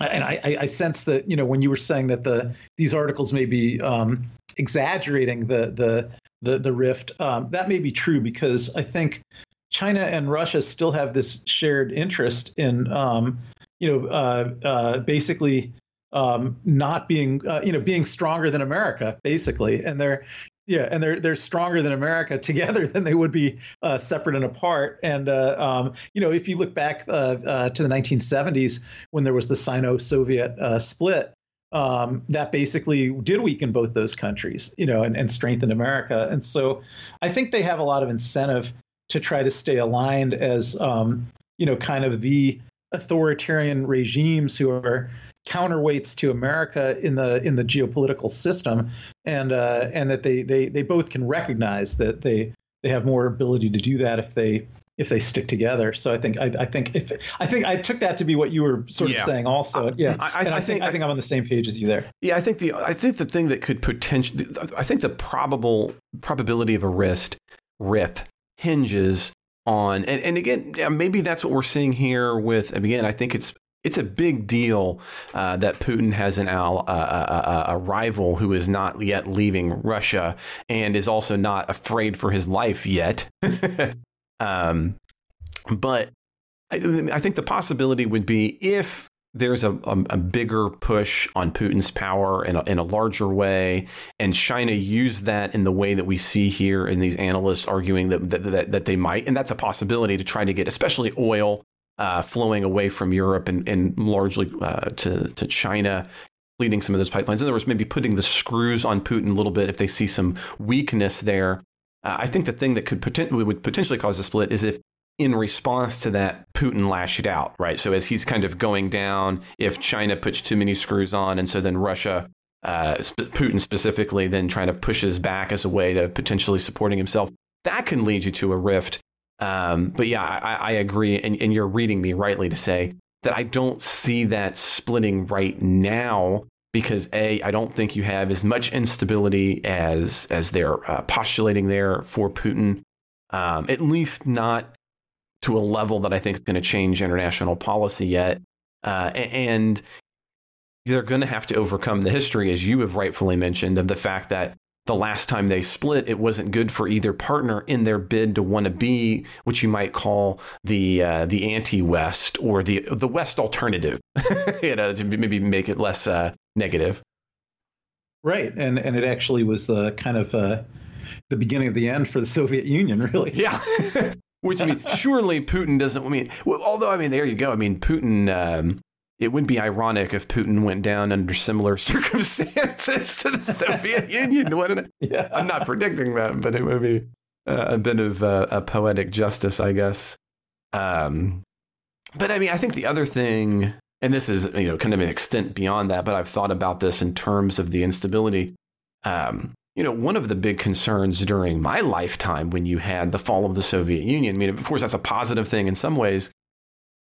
and I, I, sense that you know when you were saying that the these articles may be um, exaggerating the the the, the rift, um, that may be true because I think China and Russia still have this shared interest in um, you know uh, uh, basically um, not being uh, you know being stronger than America basically, and they're yeah, and they're they're stronger than America together than they would be uh, separate and apart. And uh, um, you know, if you look back uh, uh to the 1970s when there was the Sino-Soviet uh, split, um, that basically did weaken both those countries, you know, and, and strengthen America. And so, I think they have a lot of incentive to try to stay aligned as um, you know, kind of the authoritarian regimes who are counterweights to America in the in the geopolitical system, and uh, and that they, they they both can recognize that they they have more ability to do that if they if they stick together. So I think I, I think if I think I took that to be what you were sort of saying also. Yeah, I, I, I, think, think I think I'm on the same page as you there. Yeah, I think the I think the thing that could potentially I think the probable probability of a rift rift hinges on and, and again maybe that's what we're seeing here with again I think it's it's a big deal uh, that Putin has an al, uh, a, a, rival who is not yet leaving Russia and is also not afraid for his life yet. um, but I, I, think the possibility would be if there's a, a, a bigger push on Putin's power in a, in a larger way, and China used that in the way that we see here in these analysts arguing that, that, that, that they might, and that's a possibility to try to get especially oil uh, flowing away from Europe and, and largely uh, to, to China, leading some of those pipelines. In other words, maybe putting the screws on Putin a little bit if they see some weakness there. Uh, I think the thing that could potentially would potentially cause a split is if, in response to that, Putin lashed out, right? So as he's kind of going down, if China puts too many screws on, and so then Russia, uh, Putin specifically, then trying to pushes back as a way to potentially supporting himself, that can lead you to a rift Um, but yeah, I, I agree, and, and you're reading me rightly to say that I don't see that splitting right now because a I don't think you have as much instability as as they're uh, postulating there for Putin, um, at least not to a level that I think is going to change international policy yet. Uh, and they're going to have to overcome the history, as you have rightfully mentioned, of the fact that the last time they split, it wasn't good for either partner in their bid to want to be what you might call the uh, the anti-West or the the West alternative, you know, to maybe make it less uh, negative. Right, and and it actually was the kind of uh, the beginning of the end for the Soviet Union, really. Yeah. Which I mean, surely Putin doesn't. I mean, well, although I mean, there you go. I mean, Putin um, it would be ironic if Putin went down under similar circumstances to the Soviet Union, wouldn't it? Yeah. I'm not predicting that, but it would be uh, a bit of uh, a poetic justice, I guess. Um, but I mean, I think the other thing, and this is you know kind of an extent beyond that, but I've thought about this in terms of the instability. Um, you know, one of the big concerns during my lifetime when you had the fall of the Soviet Union, I mean, of course, that's a positive thing in some ways,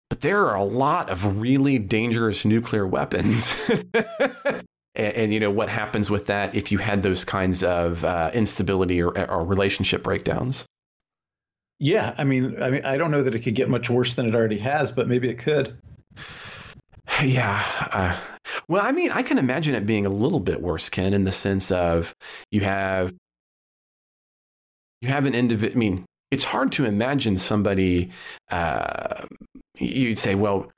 but there are a lot of really dangerous nuclear weapons. and, and, you know what happens with that if you had those kinds of uh, instability or, or relationship breakdowns. Yeah, I mean, I mean, I don't know that it could get much worse than it already has, but maybe it could. Yeah. Uh, well, I mean, I can imagine it being a little bit worse, Ken, in the sense of you have you have an individual. I mean, it's hard to imagine somebody uh, you'd say, well,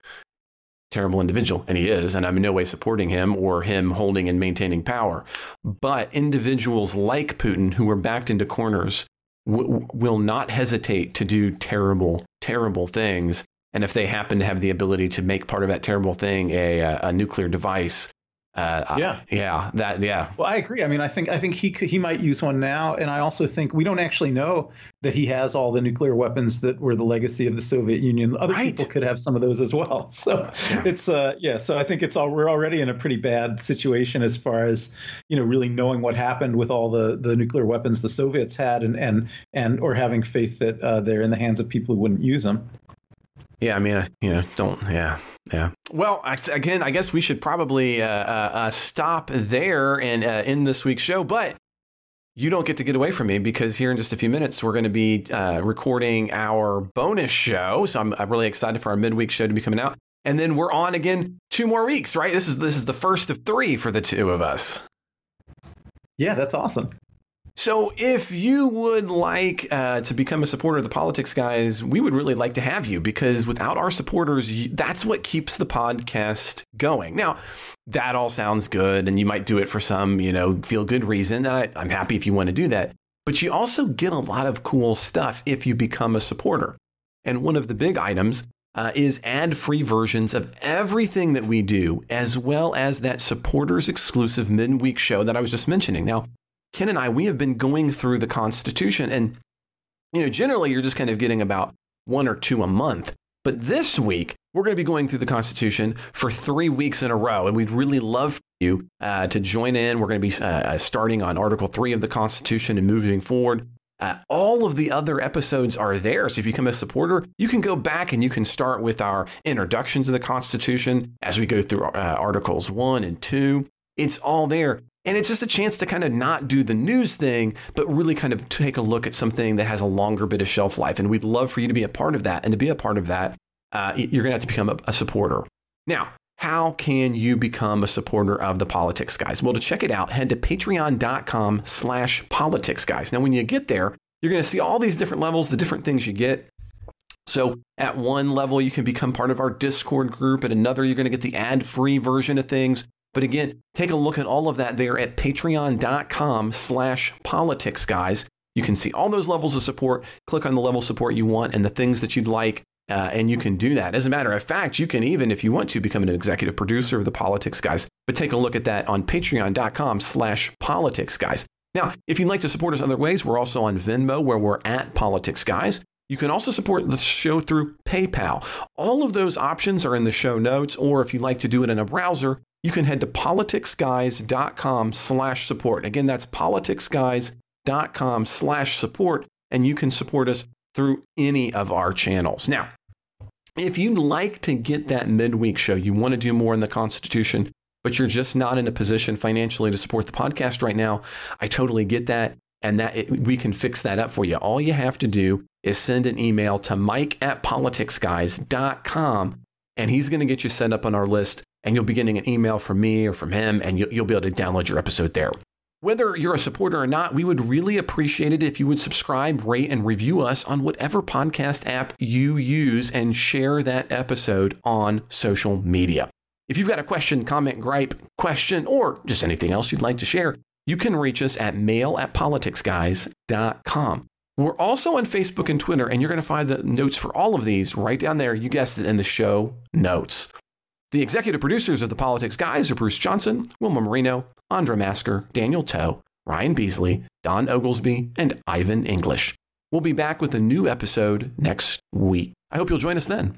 terrible individual, and he is, and I'm in no way supporting him or him holding and maintaining power. But individuals like Putin who are backed into corners will not hesitate to do terrible, terrible things. And if they happen to have the ability to make part of that terrible thing a, a nuclear device, uh, yeah, yeah, that yeah. Well, I agree. I mean, I think I think he could, he might use one now, and I also think we don't actually know that he has all the nuclear weapons that were the legacy of the Soviet Union. Other right. people could have some of those as well. So yeah. it's uh yeah. So I think it's all we're already in a pretty bad situation as far as you know really knowing what happened with all the the nuclear weapons the Soviets had, and and and or having faith that uh, they're in the hands of people who wouldn't use them. Yeah, I mean, you know, don't yeah. Yeah. Well, again, I guess we should probably uh, uh, uh, stop there and uh, end this week's show. But you don't get to get away from me because here in just a few minutes we're going to be uh, recording our bonus show. So I'm, I'm really excited for our midweek show to be coming out, and then we're on again two more weeks. Right? This is this is the first of three for the two of us. Yeah, that's awesome. So, if you would like uh, to become a supporter of the Politics Guys, we would really like to have you because without our supporters, that's what keeps the podcast going. Now, that all sounds good, and you might do it for some, you know, feel good reason. I, I'm happy if you want to do that. But you also get a lot of cool stuff if you become a supporter. And one of the big items uh, is ad free versions of everything that we do, as well as that supporters exclusive midweek show that I was just mentioning. Now, Ken and I, we have been going through the Constitution, and you know, generally you're just kind of getting about one or two a month. But this week, we're going to be going through the Constitution for three weeks in a row, and we'd really love you uh, to join in. We're going to be uh, uh, starting on Article 3 of the Constitution and moving forward. Uh, all of the other episodes are there. So if you become a supporter, you can go back and you can start with our introduction to the Constitution as we go through uh, Articles 1 and 2. It's all there. And it's just a chance to kind of not do the news thing, but really kind of take a look at something that has a longer bit of shelf life. And we'd love for you to be a part of that. And to be a part of that, uh, you're going to have to become a, a supporter. Now, how can you become a supporter of the politics guys well to check it out head to patreon.com slash politics guys now when you get there you're going to see all these different levels the different things you get so at one level you can become part of our discord group at another you're going to get the ad-free version of things but again, take a look at all of that there at patreon.com slash politics, guys. You can see all those levels of support. Click on the level support you want and the things that you'd like, uh, and you can do that. As a matter of fact, you can even, if you want to, become an executive producer of the Politics Guys. But take a look at that on patreon.com slash politics, guys. Now, if you'd like to support us other ways, we're also on Venmo, where we're at Politics Guys. You can also support the show through PayPal. All of those options are in the show notes, or if you'd like to do it in a browser, you can head to politicsguys.com slash support. Again, that's politicsguys.com slash support, and you can support us through any of our channels. Now, if you'd like to get that midweek show, you want to do more in the Constitution, but you're just not in a position financially to support the podcast right now, I totally get that. And that it, we can fix that up for you. All you have to do is send an email to mike at politicsguys.com and he's going to get you set up on our list and you'll be getting an email from me or from him and you'll, you'll be able to download your episode there. Whether you're a supporter or not, we would really appreciate it if you would subscribe, rate, and review us on whatever podcast app you use and share that episode on social media. If you've got a question, comment, gripe, question, or just anything else you'd like to share, you can reach us at mail at politicsguys.com. We're also on Facebook and Twitter, and you're going to find the notes for all of these right down there. You guessed it in the show notes. The executive producers of the Politics Guys are Bruce Johnson, Wilma Marino, Andra Masker, Daniel Toe, Ryan Beasley, Don Oglesby, and Ivan English. We'll be back with a new episode next week. I hope you'll join us then.